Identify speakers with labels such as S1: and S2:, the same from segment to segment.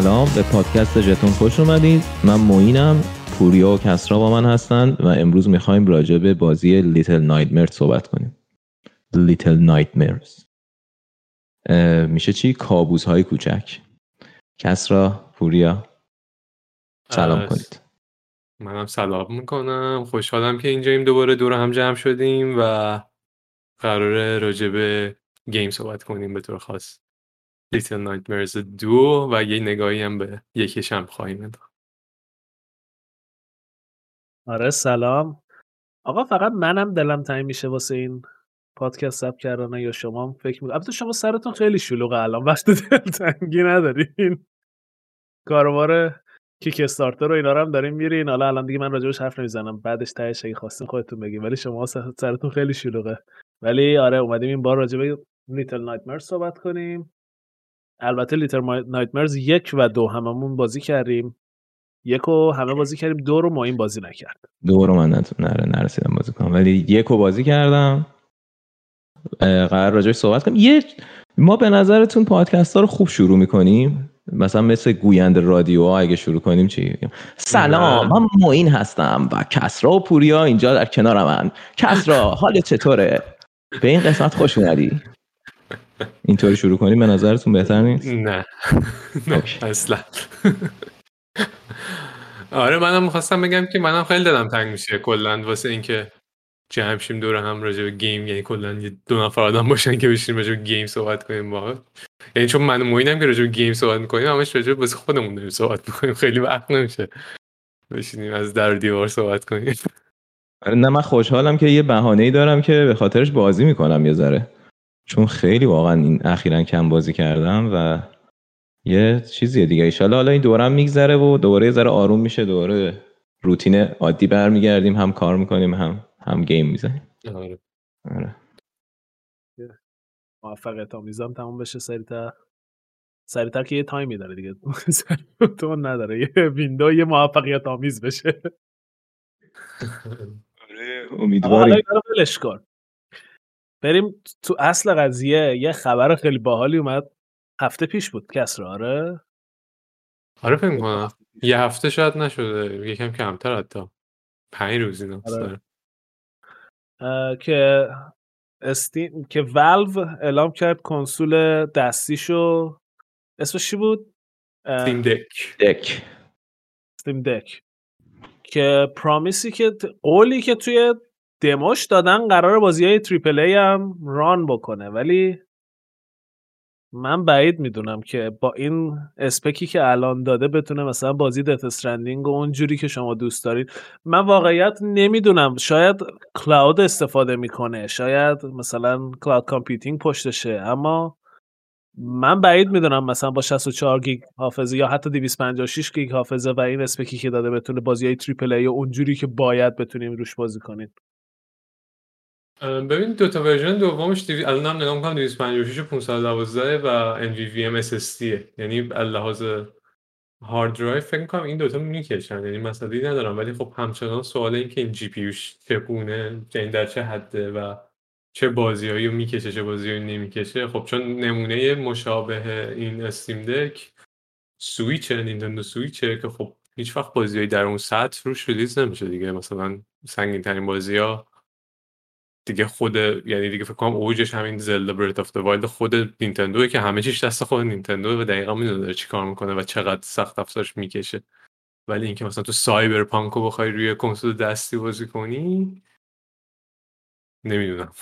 S1: سلام به پادکست جتون خوش اومدید. من موینم پوریا و کسرا با من هستن و امروز می‌خوایم راجع به بازی لیتل نایتمرز صحبت کنیم. لیتل نایتمرز میشه چی؟ کابوس های کوچک. کسرا پوریا سلام کنید.
S2: منم سلام می‌کنم. خوشحالم که اینجاییم دوباره دور هم جمع شدیم و قراره راجع به گیم صحبت کنیم به طور خاص. Little Nightmares دو و یه نگاهی هم به یکیش هم خواهیم انداخت.
S3: آره سلام. آقا فقط منم دلم تنگ میشه واسه این پادکست ثبت کردن یا شما هم فکر می‌کنم. البته شما سرتون خیلی شلوغه الان وقت دلتنگی ندارین. کاروبار کیک استارتر رو اینا رو هم دارین میرین. حالا الان دیگه من راجبش حرف نمی‌زنم. بعدش تهش اگه خواستین خودتون بگین ولی شما سر- سرتون خیلی شلوغه. ولی آره اومدیم این بار راجع به Little Nightmares صحبت کنیم. البته Little Nightmares یک و دو هممون بازی کردیم. یک رو همه بازی کردیم دو رو ما این بازی نکرد
S1: دو رو من نت- نره نرسیدم بازی کنم. ولی یک رو بازی کردم. قرار راجبش صحبت کنیم. یه ما به نظرتون پادکست ها رو خوب شروع می‌کنیم؟ مثلا مثل گویند رادیو ها اگه شروع کنیم چی؟ سلام. من معین هستم و کسرا و پوریا اینجا در کنار من. کسرا حالت چطوره؟ به این قسمت خوش اومدی. اینطوری شروع کنیم به نظرتون بهتر نیست؟
S2: نه. نه. اصلا. آره منم می‌خواستم بگم که منم خیلی دلم تنگ میشه کلا واسه اینکه جمع شیم دور هم راجع به گیم. یعنی کلا یه دو نفر آدم باشن که بشینیم راجع به گیم صحبت کنیم واقعا یعنی چون من موینم که راجع به گیم صحبت می‌کنیم همش راجع به خودمون داریم صحبت می‌کنیم. خیلی وقت نمیشه بشینیم از در دیوار صحبت کنیم.
S1: آره نه من خوشحالم که یه بهانه ای دارم که به خاطرش بازی می‌کنم یه ذره. چون خیلی واقعا این اخیرا کم بازی کردم و یه چیزیه دیگه. ایشالا حالا این دورم میگذره و دوباره یه ذره آروم میشه دوباره روتین عادی برمیگردیم هم کار می‌کنیم هم هم گیم می‌زنیم.
S2: آره.
S1: آره.
S3: موفقیت آمیزم تموم بشه سریعتر. سریعتر که یه تایمی داره دیگه. تو نداره. یه ویندو یه موفقیت آمیز بشه. حالا
S1: امیدواریم.
S3: رو ولش کن. بریم تو اصل قضیه یه خبر خیلی باحالی اومد. هفته پیش بود کسر آره؟
S2: آره فکر می‌کنم. یه هفته شاید نشده. یکم کمتر حتی. پنج روز اینا
S3: آره. اه، که Steam که والو اعلام کرد کنسول دستیشو. اسمش چی بود؟
S2: Steam Deck
S1: Deck
S3: Steam Deck که promise ی که قولی که توی دموش دادن قرار بازی های triple A هم run بکنه ولی من بعید می‌دونم که با این spec ی که الان داده بتونه مثلا بازی Death Stranding و اون جوری که شما دوست دارید. من واقعیت نمی‌دونم شاید cloud استفاده می‌کنه شاید مثلا cloud computing پشتشه اما من بعید می‌دونم مثلا با 64 گیگ حافظه یا حتی 256 گیگ حافظه و این spec ی که داده بتونه بازی های triple A اونجوری که باید بتونیم روش بازی کنیم.
S2: ببین دو تا version دومش دیوی... الان هم نگاه می‌کنم 256 و 512 و NVMe SSD یعنی لحاظ hard drive فکر می‌کنم این دوتا می‌کشن. یعنی مسئله ندارم ولی خب همچنان سوال این که این GPU ش چگونه یعنی در چه حده و چه بازیهایی رو می‌کشه چه بازیهایی نمی‌کشه. خب چون نمونه مشابه این Steam Deck سویچه Nintendo Switch ه که خب هیچ وقت بازیهایی در اون سطح روش release نمیشه دیگه. مثلا سنگین ترین دیگه خود یعنی دیگه فکر کنم اوجش همین Zelda Breath of Wild خود نینتندوه که همه چیش دست خود نینتندو و دقیقا می‌دونه داره چیکار می‌کنه و چقدر سخت افزارش می‌کشه. ولی اینکه مثلا تو Cyberpunk و بخوای روی کنسول دستی بازی کنی نمی‌دونم.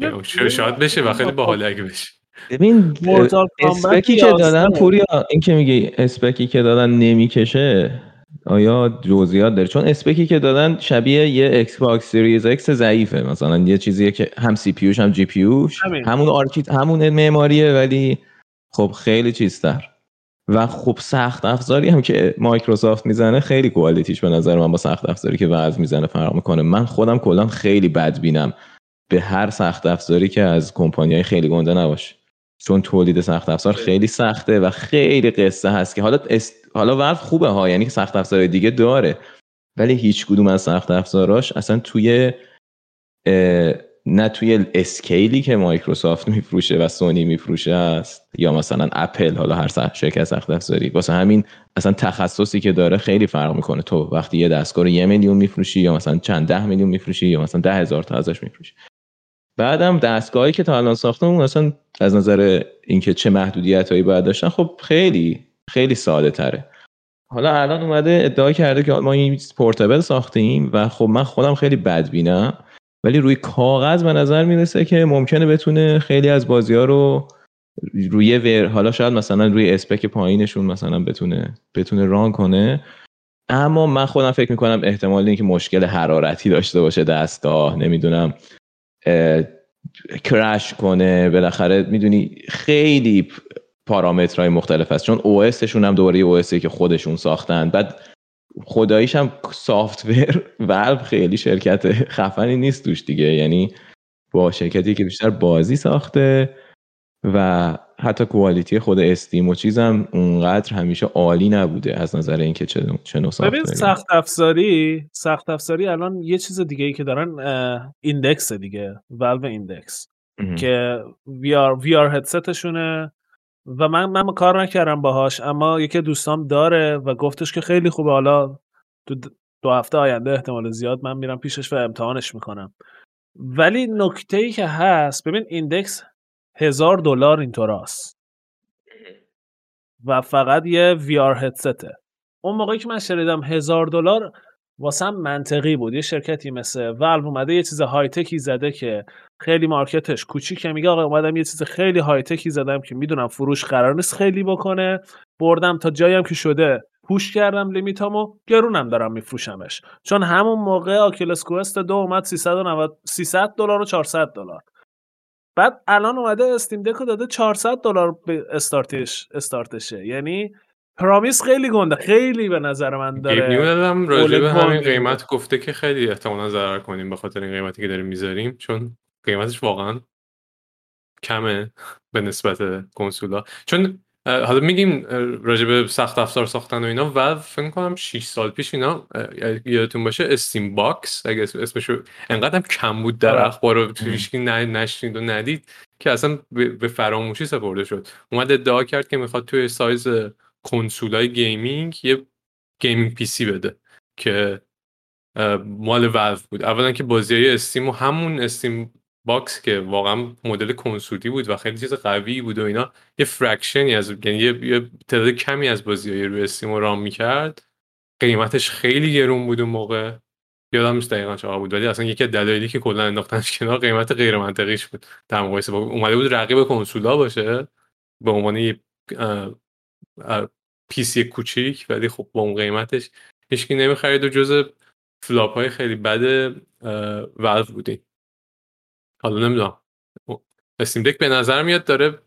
S2: یعنی شاید- بشه و خیلی باحاله اگه بشه.
S1: ببین
S3: spec
S1: ی که. دادن پوریا این که میگی spec ی که دادن نمی‌کشه آیا جزئیات داره؟ چون spec ی که دادن شبیه یه Xbox Series X ضعیفه مثلا یه چیزیه که هم CPU ش هم G
S3: همین.
S1: همون آرکیت همون معماریه ولی خب خیلی چیزتر. و خب سخت افزاری هم که مایکروسافت می‌زنه خیلی quality ش به نظر من با سخت افزاری که وضع می‌زنه فرق می‌کنه. من خودم کلا خیلی بد بینم به هر سخت افزاری که از کمپانیای خیلی گنده نباشه. چون تولید سخت افزار خیلی. سخته و خیلی قصه هست که حالا است... حالا Valve خوبه ها یعنی سخت افزار دیگه داره. ولی هیچ کدوم از سخت افزاراش اصلا توی نه توی اسکیلی که مایکروسافت میفروشه و سونی میفروشه است یا مثلا اپل حالا هر شرکت سخت افزاری. واسه همین اصلا تخصصی که داره خیلی فرق می‌کنه. تو وقتی یه دستگاه رو یه میلیون میفروشی یا مثلا چند ده میلیون میفروشی یا مثلا ده هزار تا ازش میفروشی. بعدم دستگاهی که تا الان ساختم اون اصلا از نظر اینکه چه محدودیت هایی باید داشتن خب خیلی خیلی ساده تره. حالا الان اومده ادعا کرده که ما این پورتبل ساختیم و خب من خودم خیلی بد بینم ولی روی کاغذ به نظر می‌رسه که ممکنه بتونه خیلی از بازی ها رو روی ور حالا شاید مثلا روی اسپک پایینشون مثلا بتونه بتونه ران کنه. اما من خودم فکر می‌کنم احتمال اینکه مشکل حرارتی داشته باشه دستگاه نمی‌دونم. کرش کنه بالاخره می‌دونی خیلی پارامترهای مختلف هست. چون او هم دوباره او که خودشون ساختن. بعد خداییش هم software Valve خیلی شرکت خفنی نیست توش دیگه. یعنی با شرکتی که بیشتر بازی ساخته و حتی quality خود Steam و چیزم اونقدر همیشه عالی نبوده از نظر اینکه چه چه
S3: ببین سخت افزاری سخت افزاری الان یه چیز دیگه ای که دارن Index دیگه Valve Index که VR VR headset شونه و من من کار نکردم باهاش اما یکی دوستام داره و گفتش که خیلی خوبه. حالا تو دو هفته آینده احتمال زیاد من میرم پیشش و امتحانش می‌کنم. ولی نکته ای که هست ببین ایندکس هزار دلار اینطور است. و فقط یه وی آر هدسته اون موقعی که من شنیدم هزار دلار واسم منطقی بود. یه شرکتی مثل ولو اومده یه چیز های تکی زده که خیلی مارکتش کوچیکه میگه آقا اومدم یه چیز خیلی های تکی زدم که می‌دونم فروش قرار نیست خیلی بکنه. بردم تا جایی هم که شده پوش کردم لیمیتامو. گرونم دارم میفروشمش. چون همون موقع آکیلس کوست دو اومد 390 300 دلار و 400 دلار. بعد الان اومده استیم دکو داده 400 دلار به استارتش استارتشه. یعنی پرامیس خیلی گنده خیلی به نظر من داره
S2: نیو راجع به همین قیمت گفته که خیلی احتمالا ضرر کنیم به خاطر این قیمتی که داریم می‌ذاریم چون قیمتش واقعا کمه به نسبت کنسولا چون حالا میگیم راجع به سخت افزار ساختن و اینا و فکر کنم 6 سال پیش اینا یادتون باشه Steam Box اگه اسمش انقدر کم بود در آره. اخبار رو هیچکی نشنید و ندید که اصلا به فراموشی سپرده شد. اومد ادعا کرد که می‌خواد توی سایز کنسولای gaming یه gaming PC بده که مال ولو بود. اولا که بازی های Steam و همون Steam Box که واقعا مدل کنسولی بود و خیلی چیز قوی بود و اینا یه fraction ی از یعنی یه, تعداد کمی از بازی های روی Steam رو run می‌کرد. قیمتش خیلی گرون بود اون موقع. یادم نیست دقیقا چقدر بود ولی اصلا یکی دلایلی که کلا انداختنش کنار قیمت غیر منطقیش بود. در مقایسه با اومده بود رقیب کنسولا باشه به عنوان یه PC کوچیک ولی خب با اون قیمتش هیچکی نمی‌خرید و جز flop های خیلی بد ولو بودی. حالا نمی‌دونم. Steam Deck به نظر میاد داره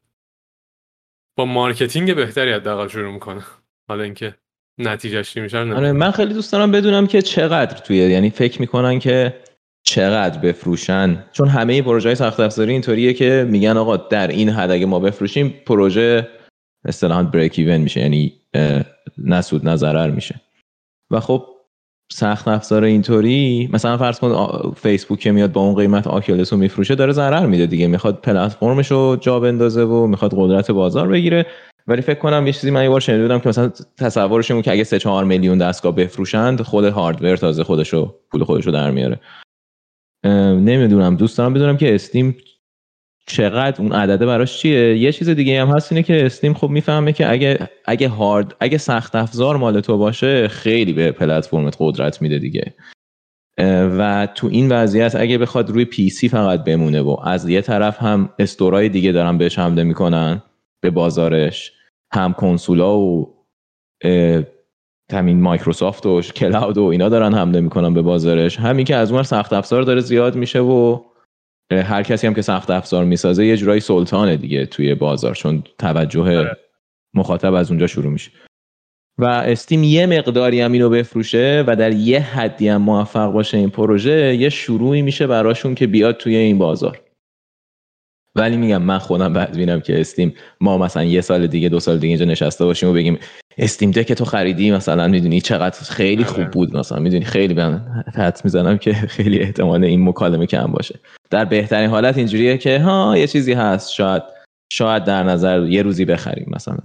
S2: با marketing بهتری حداقل شروع می‌کنه. حالا اینکه نتیجهش چی میشه
S1: آره من خیلی دوست دارم بدونم که چقدر توی یعنی فکر می‌کنن که چقدر بفروشن. چون همه پروژه های سخت افزاری اینطوریه که میگن آقا در این حد اگه ما بفروشیم پروژه اصطلاحا بریک ایون میشه یعنی نسود نظرر میشه. و خب سخت افزار اینطوری؟ مثلا فرض کن فیسبوک که میاد با اون قیمت آکیولس رو میفروشه داره ضرر میده دیگه. می‌خواد پلتفرمش رو جا بندازه و می‌خواد قدرت بازار بگیره. ولی فکر کنم یه چیزی من یه بار شنیده بودم که مثلا تصورش که اگه 3 4 میلیون دستگاه بفروشند خود هاردور تازه خودشو پول خودشو در میاره. نمی‌دونم. دوست دارم بدونم که استیم چقدر اون عدده براش چیه؟ یه چیز دیگه هم هست اینه که استیم خب می‌فهمه که اگه اگه هارد اگه سخت افزار مال تو باشه خیلی به پلتفرمت قدرت میده دیگه. و تو این وضعیت اگه بخواد روی پی سی فقط بمونه و از یه طرف هم استورای دیگه دارن بهش حمله می‌کنن به بازارش هم کنسولا و همین مایکروسافت و کلاود و اینا دارن حمله می‌کنن به بازارش. همین که از اون سخت افزار داره زیاد میشه و هر کسی هم که سخت افزار می‌سازه یه جورایی سلطانه دیگه توی بازار چون توجه
S3: آره.
S1: مخاطب از اونجا شروع میشه و استیم یه مقداری هم اینو بفروشه و در یه حدی هم موفق باشه این پروژه یه شروعی میشه براشون که بیاد توی این بازار ولی میگم من خودم بعد بینم که استیم ما مثلا یه سال دیگه دو سال دیگه اینجا نشسته باشیم و بگیم استیم دک تو خریدی مثلا می‌دونی چقدر خیلی خوب
S2: آره.
S1: بود مثلا. می‌دونی خیلی من حد می‌زنم که خیلی احتمال این مکالمه کم باشه. در بهترین حالت اینجوریه که ها یه چیزی هست. شاید شاید در نظر یه روزی بخریم مثلا.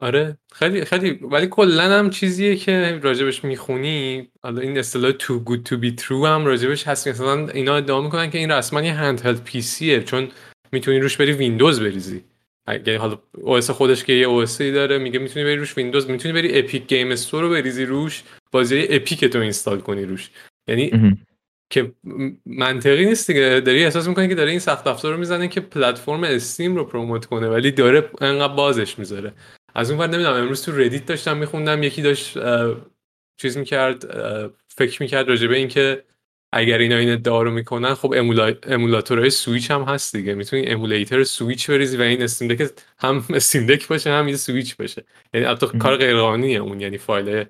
S2: آره. خیلی خیلی ولی کلا هم چیزیه که راجبش می‌خونی. حالا این اصطلاح too good to be true هم راجبش هست. مثلا اینا ادعا می‌کنن که این رسما یه handheld PC یه چون می‌تونی روش بری ویندوز بریزی. اگه حالا OS خودش که یه OS داره میگه می‌تونی بری روش ویندوز می‌تونی بری Epic Game Store رو بریزی روش بازی Epic تو install کنی روش. یعنی. که منطقی نیست دیگه. داری احساس می‌کنی که داره این سخت افزار رو می‌زنه که پلتفرم Steam رو promote کنه ولی داره انقدر بازش می‌ذاره. از اون ور نمی‌دونم امروز تو Reddit داشتم میخوندم یکی داشت چیز می‌کرد فکر می‌کرد راجع به اینکه اگر اینا این ادعا رو می‌کنن خب emula... emulator های Switch هم هست دیگه. می‌تونی emulator Switch بریزی و این Steam Deck هم Steam Deck باشه هم یه سویچ باشه. یعنی البته
S1: مهم.
S2: کار غیرقانونیه اون. یعنی فایل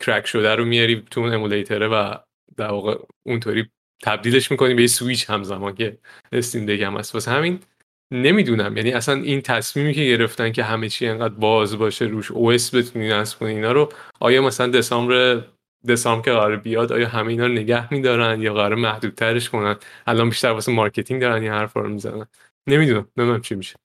S2: crack شده رو میاری تو اون emulator ه و در واقع اونطوری تبدیلش می‌کنی به یه سویچ همزمان که Steam Deck هم هست. واسه همین نمی‌دونم. یعنی اصلا این تصمیمی که گرفتن که همه چی انقدر باز باشه روش OS بتونی نصب کنی اینا رو آیا مثلا دسامبر دسامبر که قرار بیاد آیا همه اینا رو نگه میدارن یا قرار محدودترش کنن؟ الان بیشتر واسه marketing دارن این حرفا رو می‌زنن. نمی‌دونم نمی‌دونم چی میشه.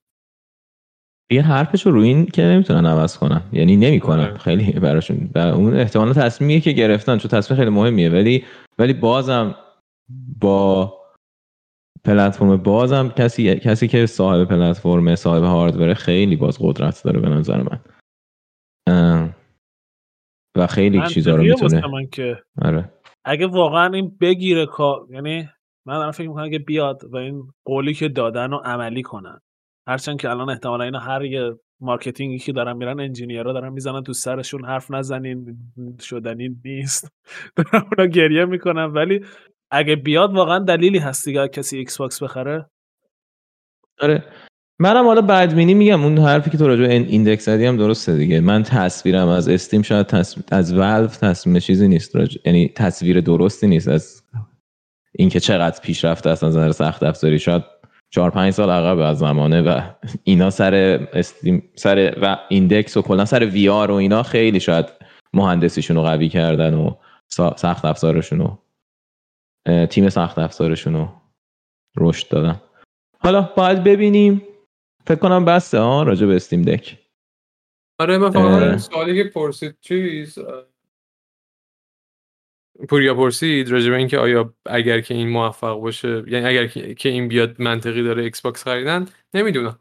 S1: یه حرفش رو این که نمی‌تونن عوض کنن. یعنی نمی‌کنن.
S2: آره.
S1: خیلی براشون و اون احتمالا تصمیمیه که گرفتن. چون تصمیم خیلی مهمیه. ولی ولی بازم با پلتفرم بازم کسی کسی که صاحب پلتفرم صاحب هاردوره خیلی باز قدرت داره به نظر من. و خیلی چیزا رو می‌تونه.
S3: من که.
S1: آره.
S3: اگه واقعا این بگیره کار یعنی من دارم فکر می‌کنم که بیاد و این قولی که دادن رو عملی کنن. هرچند که الان احتمالا اینا هر یه marketing ی که دارن میرن engineer ها دارن می‌زنن تو سرشون حرف نزنین شدنی نیست. دارن اونا گریه می‌کنن. ولی اگه بیاد واقعا دلیلی هست دیگه کسی Xbox بخره.
S1: آره. منم حالا بدبینی میگم اون حرفی که تو راجع این Index زدی هم درسته دیگه. من تصویرم از Steam شاید تص... از ولو تصمیم چیزی نیست راجع... یعنی تصویر درستی نیست از اینکه چقدر پیشرفته است از نظر سخت افزاری. شاید چهار پنج سال عقب از زمانه و اینا سر Steam سر و Index و کلا سر VR و اینا خیلی شاید مهندسیشون رو قوی کردن و سخت افزارشون اه، تیم سخت افزارشون رو رشد دادن. حالا باید ببینیم فکر کنم بسته ها راجع به Steam Deck
S2: آره من. فقط سوالی که پرسید چیز؟ پوریا پرسید راجع به اینکه آیا اگر که این موفق باشه یعنی اگر که این بیاد منطقی داره Xbox خریدن نمی‌دونم.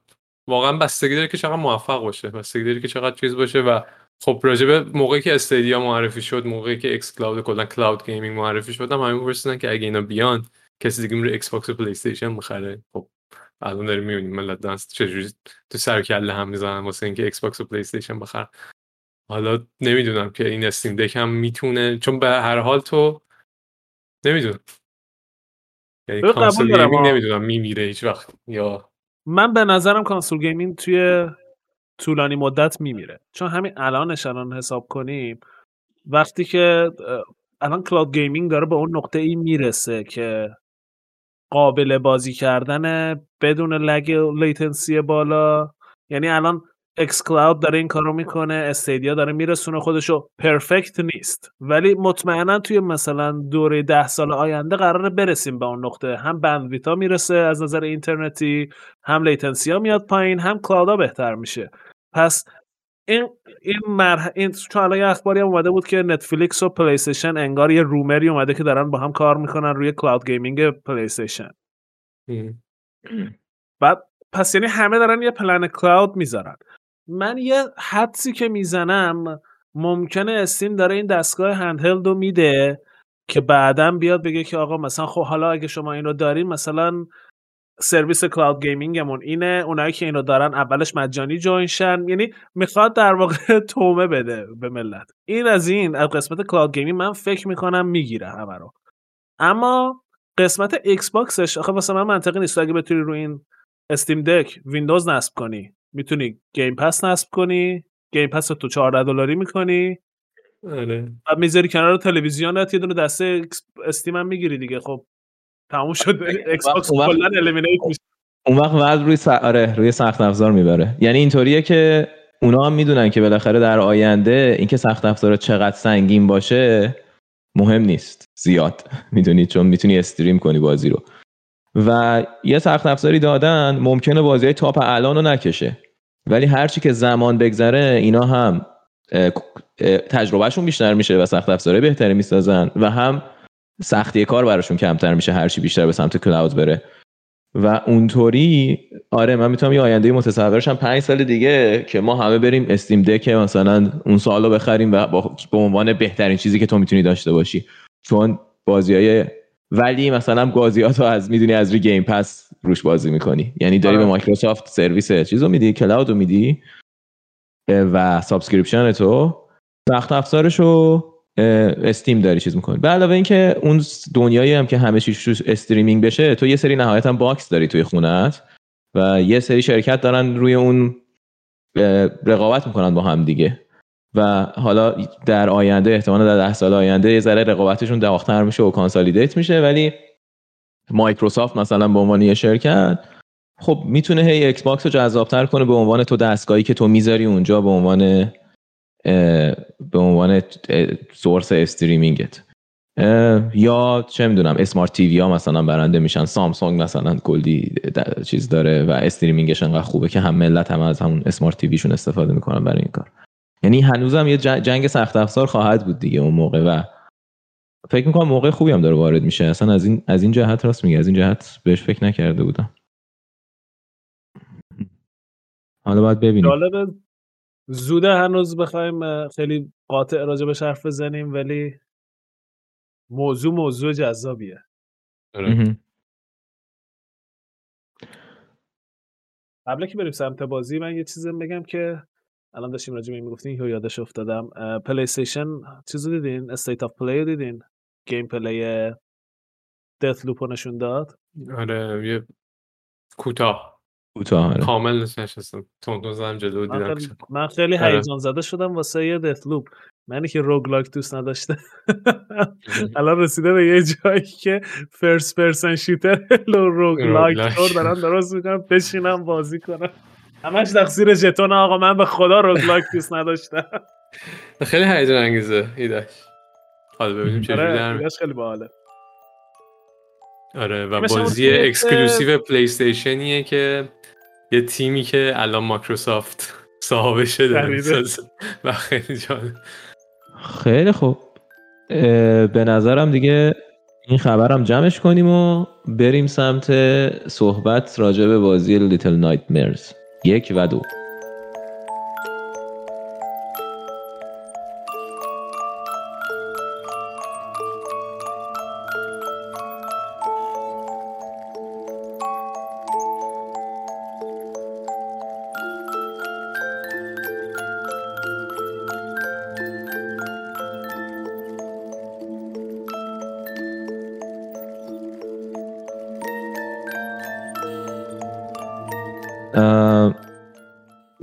S2: واقعا بستگی داره که چقدر موفق باشه بستگی داره که چقدر چیز باشه و خب راجع به موقعی که Stadia معرفی شد موقعی که xCloud کلا cloud gaming معرفی شد هم همه پرسیدن که اگه اینا بیان کسی دیگه میره Xbox و PlayStation می‌خره. خب. الان داریم می‌بینیم ملت دارن چجوری؟ تو سر کله هم می‌زنن واسه اینکه Xbox و PlayStation بخرن حالا نمی‌دونم که این Steam Deck هم می‌تونه چون به هر حال تو نمی‌دونم. یعنی
S3: دارم، gaming.
S2: نمی‌دونم میمیره هیچ وقت یا؟
S3: من به نظرم console gaming توی طولانی مدت میمیره. چون همین الانش الان حساب کنیم وقتی که الان cloud gaming داره به اون نقطه ای می‌رسه که قابل بازی کردن بدون lag latency بالا. یعنی الان xCloud داره این کارو می‌کنه Stadia داره میرسونه خودشو perfect نیست. ولی مطمئنا توی مثلا دوره ده سال آینده قراره برسیم به اون نقطه. هم bandwidth ا می‌رسه از نظر اینترنتی هم latency ها میاد پایین هم cloud ا بهتر میشه. پس این این مرح... این چون الان یه اخباری هم اومده بود که Netflix و PlayStation انگار یه rumor ی اومده که دارن با هم کار می‌کنن روی cloud gaming
S2: PlayStation.
S3: بعد پس یعنی همه دارن یه plan cloud می‌ذارن من یه حدسی که می‌زنم ممکنه Steam داره این دستگاه handheld رو میده که بعدا بیاد بگه که آقا مثلا خب حالا اگه شما این رو دارین مثلا سرویس cloud gaming مون اینه. اونایی که اینو دارن اولش مجانی join شن یعنی می‌خواد در واقع طعمه بده به ملت. این از این از قسمت cloud gaming من فکر می‌کنم می‌گیره همه رو. اما قسمت Xbox ش آخه مثلا من منطقی نیست. اگه بتونی رو این Steam Deck ویندوز نصب کنی می‌تونی Game Pass نصب کنی. Game Pass تو 14 دلاری می‌کنی.
S2: آره.
S3: بعد می‌ذاری کنار تلویزیونت یه دونه دسته Steam هم می‌گیری دیگه. خب تموم شد.
S1: Xbox
S3: کلا eliminate میشه.
S1: اون وقت وضع روی س... آره روی سخت افزار می‌بره. یعنی اینطوریه که اونا هم می‌دونن که بالاخره در آینده اینکه سخت افزار چقدر سنگین باشه مهم نیست. زیاد. می‌دونی؟ چون می‌تونی استریم کنی بازی رو. و یه سخت افزاری دادن ممکنه بازی های تاپ الان رو نکشه. ولی هرچی که زمان بگذره اینا هم تجربهشون بیشتر میشه و سخت افزاره بهتری می‌سازن و هم سختی کار براشون کمتر میشه هرچی بیشتر به سمت کلاود بره. و اونطوری آره من می‌تونم یه آینده متصورشم پنج سال دیگه که ما همه بریم استیم دک مثلا اون سال رو بخریم و به عنوان بهترین چیزی که تو می‌تونی داشته باشی. چون بازی های ولی مثلا بازیاتو از می‌دونی از روی Game Pass روش بازی می‌کنی. یعنی داری
S3: آره.
S1: به مایکروسافت سرویس چیزو میدی cloud رو میدی و subscription تو. سخت افزارش رو Steam داری چیز می‌کنی. به علاوه اینکه اون دنیایی هم که همه چیز streaming بشه تو یه سری نهایتا box داری توی خونت و یه سری شرکت دارن روی اون رقابت می‌کنن با هم دیگه. و حالا در آینده احتمالا در ده سال آینده یه ذره رقابتشون داغ‌تر میشه و consolidate میشه. ولی مایکروسافت مثلا به عنوان یه شرکت خب می‌تونه هی Xbox رو جذابتر کنه به عنوان تو دستگاهی که تو می‌ذاری اونجا به عنوان به عنوان source streaming ت. یا چه می‌دونم smart TV ها مثلا برنده میشن سامسونگ مثلا کلی چیز داره و استریمینگش انقدر خوبه که هم ملت هم از همون اسمارت تیویشون استفاده می‌کنن برای این کار. یعنی هنوزم یه جنگ سخت افزار خواهد بود دیگه اون موقع و فکر می‌کنم موقع خوبی هم داره وارد میشه. اصلا از این از این جهت راست میگه از این جهت بهش فکر نکرده بودم. حالا باید ببینیم.
S3: زوده هنوز بخوایم خیلی قاطع راجع به حرف بزنیم ولی موضوع موضوع جذابیه.
S2: آره.
S3: قبل که بریم سمت بازی من یه چیزی بگم که الان داشتیم راجع به این می‌گفتین یهو یادش افتادم. پلی استیشن چیزو دیدین؟ استیت اف پلی دیدین؟ گیم پلی دث لوپ رو نشون داد؟
S2: آره یه کوتاه.
S1: کوتاه آره.
S2: کامل نشستم. تون تون زدم جلو دیدم
S3: من خیلی
S2: آره.
S3: هیجان زده شدم واسه یه دث لوپ منی که روگلاک دوست نداشته. الان رسیده به یه جایی که first person shooter roguelike
S2: roguelike.
S3: طور دارن درست می‌کنم بشینم بازی کنم. همش تقصیر ژتون آقا من به خدا roguelike دوست نداشتم.
S2: خیلی هیجان انگیزه ایدش حالا ببینیم چه جوری
S3: آره خیلی باحاله.
S2: آره و بازی exclusive PlayStation یه که یه تیمی که الان مایکروسافت صاحبشه داره. و خیلی جالب.
S1: خیلی خوب. به نظرم دیگه این خبرم جمعش کنیم و بریم سمت صحبت راجع به بازی لیتل نایت مرز یک و دو.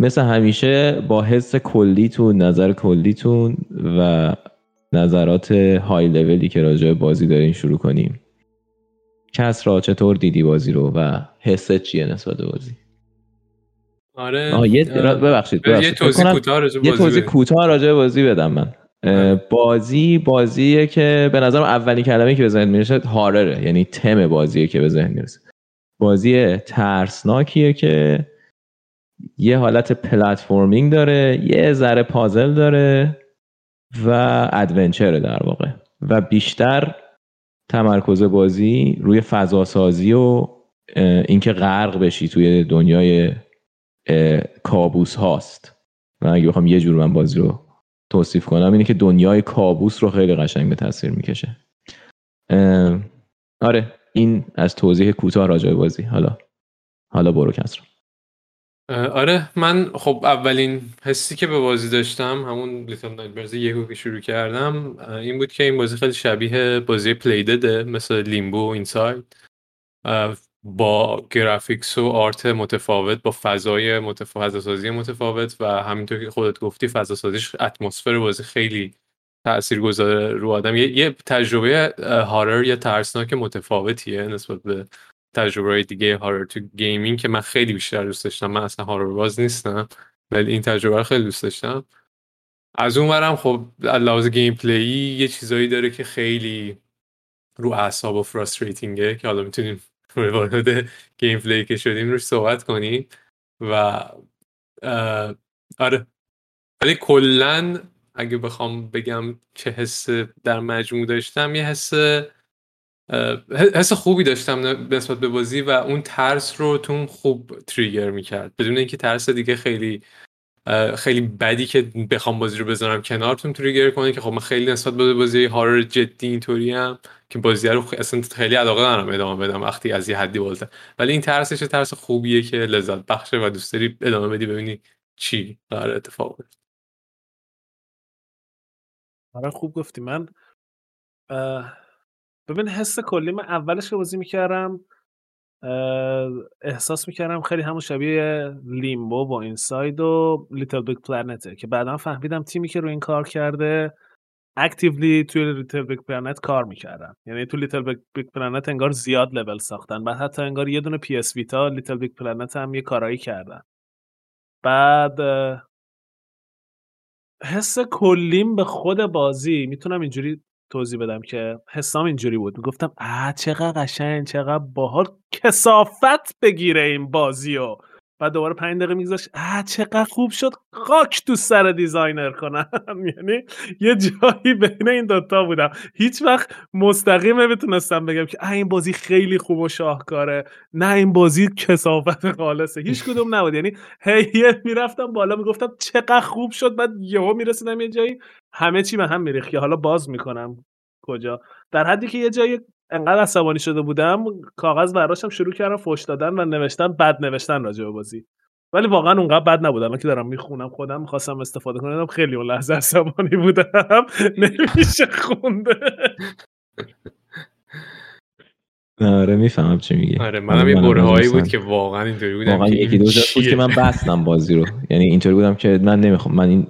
S1: مثل همیشه با حس کلیتون نظر کلیتون و نظرات های لولی که راجع به بازی دارین شروع کنیم کس را چطور دیدی بازی رو و حست چیه نسبت به بازی
S2: آره
S1: آه، یه
S2: آه،
S1: ببخشید
S2: یه
S1: ببخشید.
S2: توضیح کوتاه راجع
S1: یه
S2: بازی
S1: توضیح. کوتاه راجع به بازی بدم من
S2: بله.
S1: بازی بازیه که به نظرم اولین کلمه که به ذهن می‌رسه هارره یعنی تم بازیه که به ذهن می‌رسه بازی ترسناکیه که یه حالت پلتفرمینگ داره یه ذره پازل داره و ادونچره در واقع. و بیشتر تمرکز بازی روی فضاسازی و اینکه غرق بشی توی دنیای کابوس هاست. من اگه بخوام یه جور من بازی رو توصیف کنم اینه که دنیای کابوس رو خیلی قشنگ به تصویر می‌کشه. آره این از توضیح کوتاه راجع بازی. حالا حالا برو
S2: اه، آره من خب اولین حسی که به بازی داشتم همون Little Nightmares یهو که شروع کردم این بود که این بازی خیلی شبیه بازی Playdead ه مثل Limbo و Inside با graphics و art متفاوت با فضای متفاوت فضاسازی متفاوت و همینطور که خودت گفتی فضاسازیش اتمسفر بازی خیلی تأثیر گذاره رو آدم. یه, یه تجربه horror یا ترسناک متفاوتیه نسبت به تجربه دیگه horror تو gaming که من خیلی بیشتر دوست داشتم. من اصلا horror باز نیستم ولی این تجربه رو خیلی دوست داشتم. از اون برم خب لحاظ gameplay یه چیزایی داره که خیلی رو اعصاب و frustrating ه که حالا می‌تونیم وارد gameplay که شدیم روش صحبت کنیم و آره. ولی کلا اگه بخوام بگم چه حس در مجموع داشتم یه حس حس خوبی داشتم نسبت به بازی و اون ترس رو تون خوب تریگر می‌کرد. بدون اینکه ترس دیگه خیلی خیلی بدی که بخوام بازی رو بذارم کنارتون تریگر کنه که خب من خیلی نسبت به بازی هارر جدی اینطوری هم که بازی رو اصلا خیلی علاقه ندارم ادامه بدم وقتی از یه حدی بالاتر. ولی این ترسش ترس خوبیه که لذت بخشه و دوست داری ادامه بدی ببینی چی قرار اتفاق بیفته.
S3: آره خوب گفتی. من ببین حس کلی من اولش که بازی می‌کردم احساس می‌کردم خیلی همون شبیه Limbo با Inside و LittleBigPlanet ه که بعدا فهمیدم تیمی که رو این کار کرده actually توی LittleBigPlanet کار می‌کردن. یعنی تو Little Big Planet انگار زیاد لول ساختن. بعد حتی انگار یه دونه PS Vita LittleBigPlanet هم یه کارایی کردن. بعد حس کلیم به خود بازی. می‌تونم اینجوری توضیح بدم که حسم اینجوری بود. می‌گفتم اه چقدر قشنگ چقدر باحال کثافت بگیره این بازی و بعد دوباره پنج دقیقه می‌گذشت اه چقدر خوب شد خاک تو سر designer کنم. یعنی یه جایی بین این دوتا بودم. هیچ وقت مستقیم نمی‌تونستم بگم که این بازی خیلی خوب و شاهکاره. نه این بازی کسافت خالصه. هیچ کدوم نبود. یعنی هی می‌رفتم بالا می‌گفتم چقدر خوب شد. بعد یهو می‌رسیدم یه جایی. همه چی به هم میریخت. که حالا باز می‌کنم. کجا؟ در حدی که یه جایی انقدر عصبانی شده بودم کاغذ برداشتم شروع کردم فوش دادن و نوشتن بد نوشتن راجع به بازی. ولی واقعا اونقدر بد نبود الان که دارم می‌خونم خودم می‌خواستم استفاده کنم خیلی اون لحظه عصبانی بودم. نمیشه خونده.
S1: آره می‌فهمم چی میگی.
S2: آره منم یه
S1: منم
S2: بره هایی
S1: مثلا-
S2: بود که واقعا اینطوری بودم
S1: واقعا یکی دو بود؟ که من بستم بازی رو. یعنی اینطوری بودم که من نمی‌خوام من این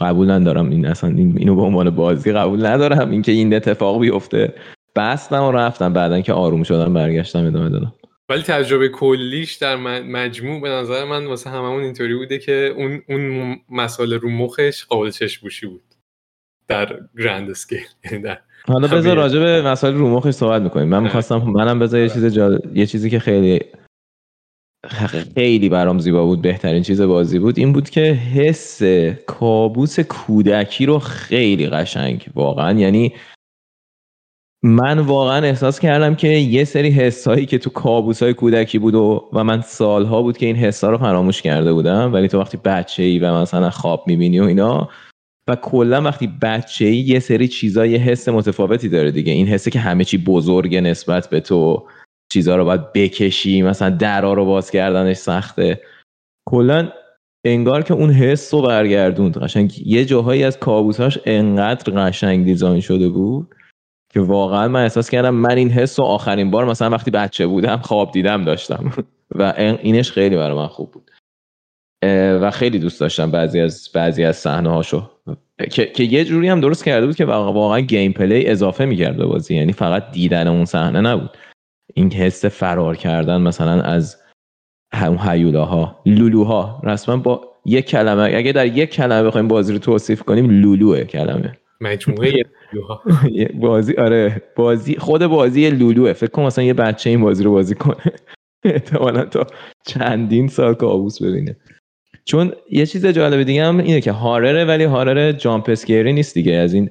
S1: قبول ندارم این اصلا این اینو به عنوان بازی قبول ندارم. اینکه این اتفاق بیفته. بستم و رفتم. بعدا که آروم شدم برگشتم ادامه دادم.
S2: ولی تجربه کلیش در مجموع به نظر من واسه هممون اینطوری بوده که اون اون مسئله رو مخش قابل چشم پوشی بود. در گرند اسکیل یعنی در
S1: حالا بذار راجع به مسائل رو مخش صحبت می‌کنیم. من
S2: آره.
S1: می‌خواستم منم بذار یه چیز جال... یه چیزی که خیلی خیلی برام زیبا بود بهترین چیز بازی بود این بود که حس کابوس کودکی رو خیلی قشنگ. واقعا یعنی من واقعا احساس کردم که یه سری حسایی که تو کابوس های کودکی بود و, و من سالها بود که این حسا رو فراموش کرده بودم. ولی تو وقتی بچه ای و مثلا خواب می‌بینی و اینا و کلا وقتی بچه ای یه سری چیزا یه حس متفاوتی داره دیگه. این حسه که همه چی بزرگه نسبت به تو چیزا رو باید بکشی مثلا درا رو باز کردنش سخته. کلا انگار که اون حس رو برگردوند. قشنگ یه جاهایی از کابوساش انقدر قشنگ دیزاین شده بود که واقعا من احساس کردم من این حس رو آخرین بار مثلا وقتی بچه بودم خواب دیدم داشتم. و این- اینش خیلی برای من خوب بود. و خیلی دوست داشتم بعضی از بعضی از صحنه هاشو که, که یه جوری هم درست کرده بود که واقعا واقعا گیم پلی اضافه می‌کرد به بازی. یعنی فقط دیدن اون صحنه نبود. این حس فرار کردن مثلا از هم هیولاها لولوها. رسما با یک کلمه اگه در یک کلمه بخوایم بازی رو توصیف کنیم لولوه کلمه.
S2: مجموعه لولوها.
S1: بازی آره بازی خود بازی لولوه. فکر کن مثلا یه بچه این بازی رو بازی کنه. احتمالا تا چندین سال کابوس ببینه. چون یه چیز جالب دیگه هم اینه که هارره ولی هارر جامپ اسکیری نیست دیگه. از این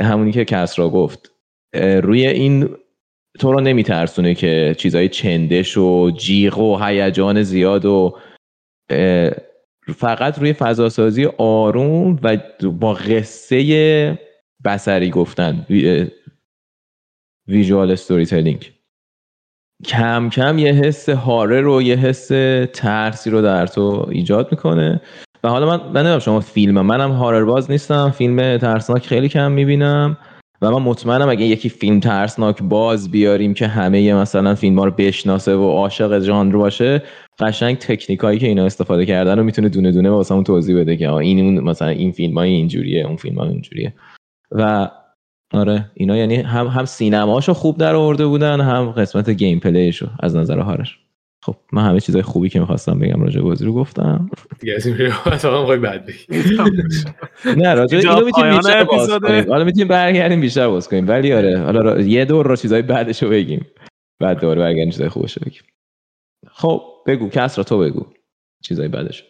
S1: همونی که کسرا گفت. روی این تو رو نمیترسونه که چیزای چندش و جیغ و هیجان زیاد و فقط روی فضاسازی آروم و با قصه بسری گفتن. ویژوال استوری تلینگ کم کم یه حس هاره رو یه حس ترسی رو در تو ایجاد می‌کنه. و حالا من من نمی‌دونم شما فیلم منم هارر باز نیستم فیلم ترسناک خیلی کم می‌بینم. و من مطمئنم اگه یکی فیلم ترسناک باز بیاریم که همه مثلا فیلم ها رو بشناسه و عاشق ژانر باشه قشنگ تکنیکایی که اینا استفاده کردن رو می‌تونه دونه دونه واسمون توضیح بده که این مثلا این فیلم های اینجوریه اون فیلم های اینجوریه. و آره اینا یعنی هم هم سینماشو خوب در آورده بودن هم قسمت گیم پلیشو از نظر هارش خب من همه چیزای خوبی که می‌خواستم بگم راجع بازی رو گفتم.
S2: دیگه از این بعد
S1: نه راجع اینو می‌تونیم بیشتر باز کنیم. حالا می‌تونیم برگردیم بیشتر باز کنیم. ولی آره حالا یه دور رو چیزای بعدشو بگیم. بعد دوباره برگردیم چیزای خوبشو بگیم. خب بگو کس را تو بگو. چیزای بعدش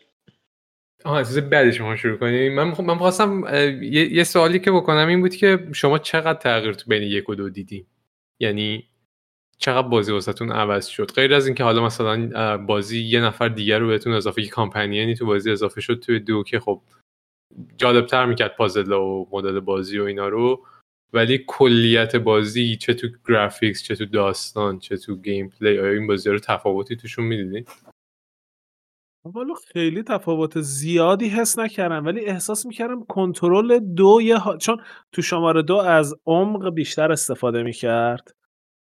S2: آها چیز بعدی شما شروع کنیم من من خواستم یه،, یه سوالی که بکنم این بود که شما چقدر تغییر تو بین یک و دو دیدی؟ یعنی چقدر بازی واسهتون عوض شد؟ غیر از اینکه حالا مثلا بازی یه نفر دیگه رو بهتون اضافه که companion ی تو بازی اضافه شد توی دو که خب جالبتر می‌کرد puzzle و مدل بازی و اینا رو ولی کلیت بازی چه تو graphics چه تو داستان چه تو gameplay آیا این بازی رو تفاوتی توشون می‌دیدین؟
S3: والا خیلی تفاوت زیادی حس نکردم ولی احساس می‌کردم کنترل دو یه چون تو شماره دو از عمق بیشتر استفاده می‌کرد.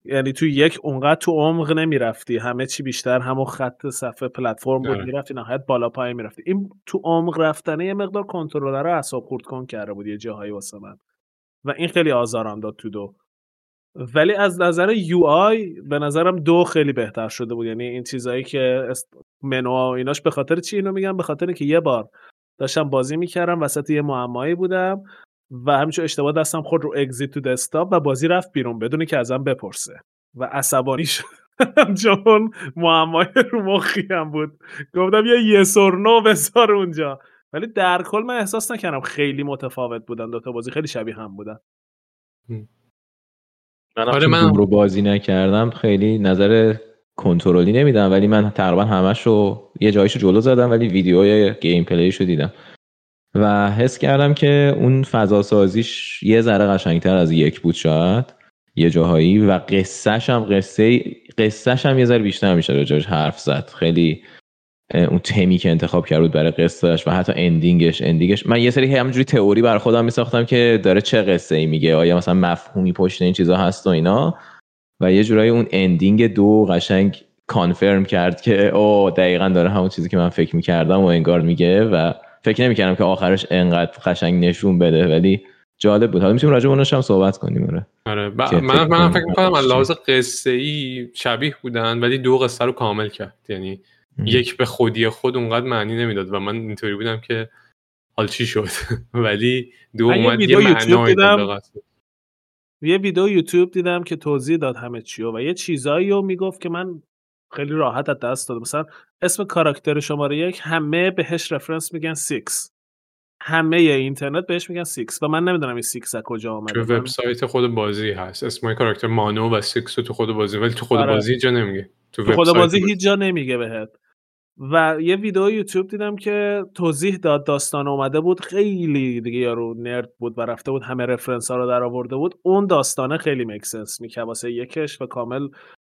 S3: یعنی تو یک اونقدر تو عمق نمی‌رفتی همه چی بیشتر همون خط صفحه پلتفرم بود می‌رفتی نهایت بالا پایین می‌رفتی. این تو عمق رفتنه یه مقدار کنترلر رو اعصاب خورد کن کرده بود یه جاهایی واسه من. و این خیلی آزارم داد تو دو. ولی از نظر یو آی به نظرم دو خیلی بهتر شده بود. یعنی این چیزایی که منو ایناش به خاطر چی اینو میگم به خاطر که یه بار داشتم بازی می‌کردم وسط یه معمایی بودم و همینجور اشتباه دستم خود رو اگزیت تو دسکتاپ و بازی رفت بیرون بدونی که ازم بپرسه و عصبانی شدم. چون معمای رو مخی هم بود. گفتم یه یه سرنو بذار اونجا. ولی در کل من احساس نکردم خیلی متفاوت بودن دوتا بازی. خیلی شبیه هم بودن.
S1: آره من رو بازی نکردم خیلی نظر کنترلی نمیدم ولی من تقریبا همش رو یه جایشو جلو زدم ولی ویدیوی gameplay شو دیدم. و حس کردم که اون فضا سازیش یه ذره قشنگتر از یک بود شاید یه جاهایی. و قصهش هم قصه قصهش هم یه ذره بیشتر میشه راجعش حرف زد. خیلی اون تمی که انتخاب کرد بود برای قصهش و حتی ending ش ending ش. من یه سری همینجوری تئوری برای خودم میساختم که داره چه قصه ای میگه؟ آیا مثلا مفهومی پشت این چیزا هست و اینا؟ و یه جورایی اون اندینگ دو قشنگ کانفرم کرد که او دقیقا داره همون چیزی که من فکر می‌کردم و انگار میگه و فکر نمی‌کردم که آخرش انقدر قشنگ نشون بده ولی جالب بود. حالا می‌تونیم راجع به هم صحبت کنیم
S2: آره. آره. من من فکر می‌کنم از لحاظ قصه ای شبیه بودن ولی دو قصه رو کامل کرد. یعنی یک به خودی خود اونقدر معنی نمی‌داد و من اینطوری بودم که حال چی شد؟ ولی دو اومد یه معنی
S3: یه ویدیو یوتیوب دیدم که توضیح داد همه چی و یه چیزایی رو می‌گفت که من خیلی راحت از دست دادم. مثلا اسم کاراکتر شماره یک همه بهش reference میگن Six همه اینترنت بهش میگن سیکس و من نمی‌دونم این سیکس از کجا آمده
S2: تو وبسایت خود بازی هست. اسم کاراکتر Mono و Six تو خود بازی ولی تو خود آره. بازی جا نمیگه.
S3: تو, تو خود بازی هیچ جا نمیگه بهت. و یه ویدیو یوتیوب دیدم که توضیح داد داستان اومده بود. خیلی دیگه یارو nerd بود و رفته بود همه reference ها رو در آورده بود. اون داستانه خیلی make sense می‌کرد واسه یکش و کامل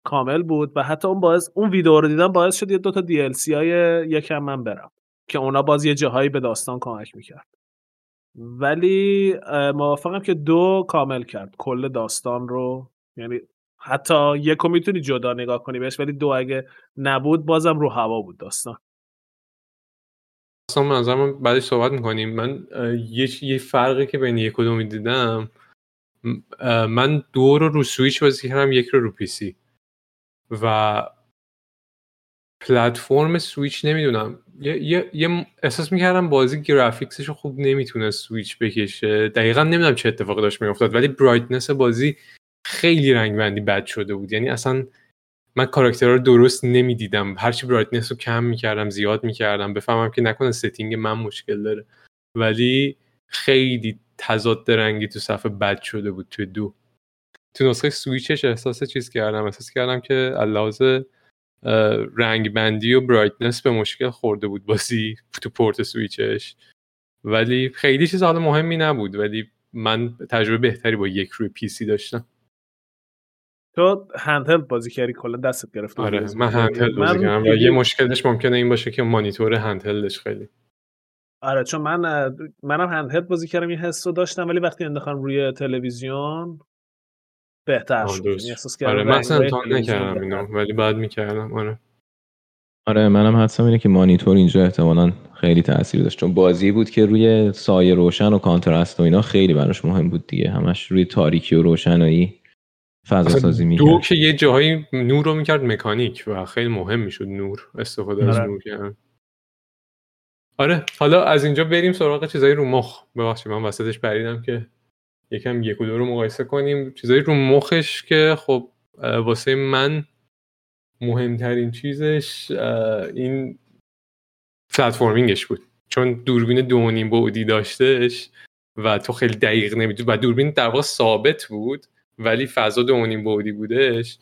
S3: کامل بود و حتی اون باعث اون ویدیو رو دیدم باعث شد یه دو تا دی های یکم من برم که اونا باز یه جاهایی به داستان کمک می‌کرد. ولی موافقم که دو کامل کرد. کل داستان رو یعنی حتی یکو می‌تونی جدا نگاه کنی بهش ولی دو اگه نبود بازم رو هوا بود داستان.
S2: اصلا من من بعدش صحبت می‌کنیم. من یه, یه فرقی که بین یک و دو من دو رو رو سویچ بازی کردم یک رو رو PC و پلتفرم سویچ نمی‌دونم. یه, یه, احساس می‌کردم بازی graphics ش خوب نمی‌تونه سویچ بکشه. دقیقا نمی‌دونم چه اتفاقی داشت میافتاد ولی brightness بازی خیلی رنگ بندی بد شده بود. یعنی اصلا من کاراکترها رو درست نمی‌دیدم. هرچی brightness رو کم می‌کردم زیاد می‌کردم. بفهمم که نکنه setting من مشکل داره. ولی خیلی تضاد رنگی تو صفحه بد شده بود تو دو. تو نسخه سویچش احساس چیز کردم. احساس کردم که لحاظ رنگ بندی و brightness به مشکل خورده بود بازی تو port Switch ش. ولی خیلی چیز حالا مهمی نبود. ولی من تجربه بهتری با یک روی PC داشتم.
S3: تو handheld بازی کردی کلا دستت گرفته
S2: آره
S3: بازی
S2: من.
S3: handheld
S2: بازی کردم و یه مشکلش ممکنه این باشه که مانیتور handheld ش خیلی
S3: آره چون من منم هندهلد بازی کردم این حس رو داشتم ولی وقتی انداختم روی تلویزیون بهتر شد. یعنی احساس
S2: آره
S3: کردم
S2: من اصلا نکردم. اینو ولی بعد می‌کردم آره
S1: آره منم حدسم اینه که مانیتور اینجا احتمالا خیلی تاثیر داشت چون بازی بود که روی سایه روشن و کانترست و اینا خیلی براش مهم بود دیگه همش روی تاریکی و روشنایی فضا سازی
S2: دو
S1: می‌کرد
S2: که یه جاهایی نور رو می‌کرد مکانیک و خیلی مهم می‌شد نور استفاده از
S3: آره.
S2: نور کردن. آره حالا از اینجا بریم سراغ چیزایی رو مخ. ببخشید من وسطش پریدم که یکم یک و دو رو مقایسه کنیم. چیزایی رو مخش که خب واسه من مهمترین چیزش این پلتفرمینگش بود. چون دوربین دو نیم بعدی داشتش و تو خیلی دقیق نمی‌دونی و دوربین در واقع ثابت بود. ولی فضا دو و نیم بعدی بودش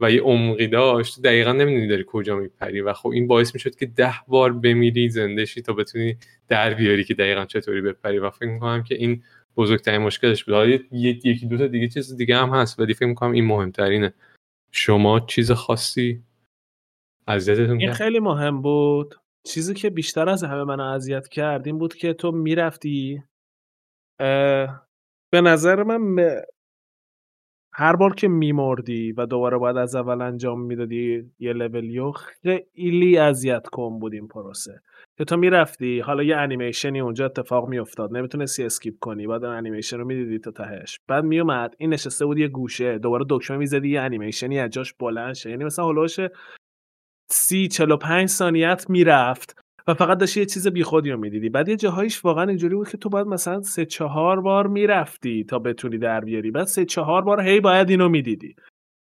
S2: و یه عمقی داشت. تو دقیقا نمی‌دونی داری کجا میپری و خب این باعث می‌شد که ده بار بمیری زنده شی تا بتونی در بیاری که دقیقا چطوری بپری و فکر می‌کنم که این بزرگترین مشکلش بود. حالا یکی دو تا دیگه چیز دیگه هم هست ولی فکر می‌کنم این مهمترینه. شما چیز خاصی اذیتتون
S3: این خیلی مهم بود. چیزی که بیشتر از همه من اذیت کرد این بود که تو می‌رفتی به نظر من هر بار که میمردی و دوباره باید از اول انجام می‌دادی یه لولیو خیلی اذیت کن بود این پروسه. که تو می‌رفتی حالا یه انیمیشنی اونجا اتفاق میافتاد نمی‌تونستی skip کنی بعد اون انیمیشن رو می‌دیدی تا تهش. بعد میومد این نشسته بود یه گوشه دوباره دکمه می‌زدی یه انیمیشنی از جاش بلند شه. یعنی مثلا حول و حوش سی چل و پنج ثانیه می‌رفت. و فقط داشتی یه چیز بیخودی رو می‌دیدی. بعد یه جاهایش واقعا اینجوری بود که تو باید مثلا سه چهار بار می‌رفتی تا بتونی در بیاری. بعد سه چهار بار هی باید اینو می‌دیدی.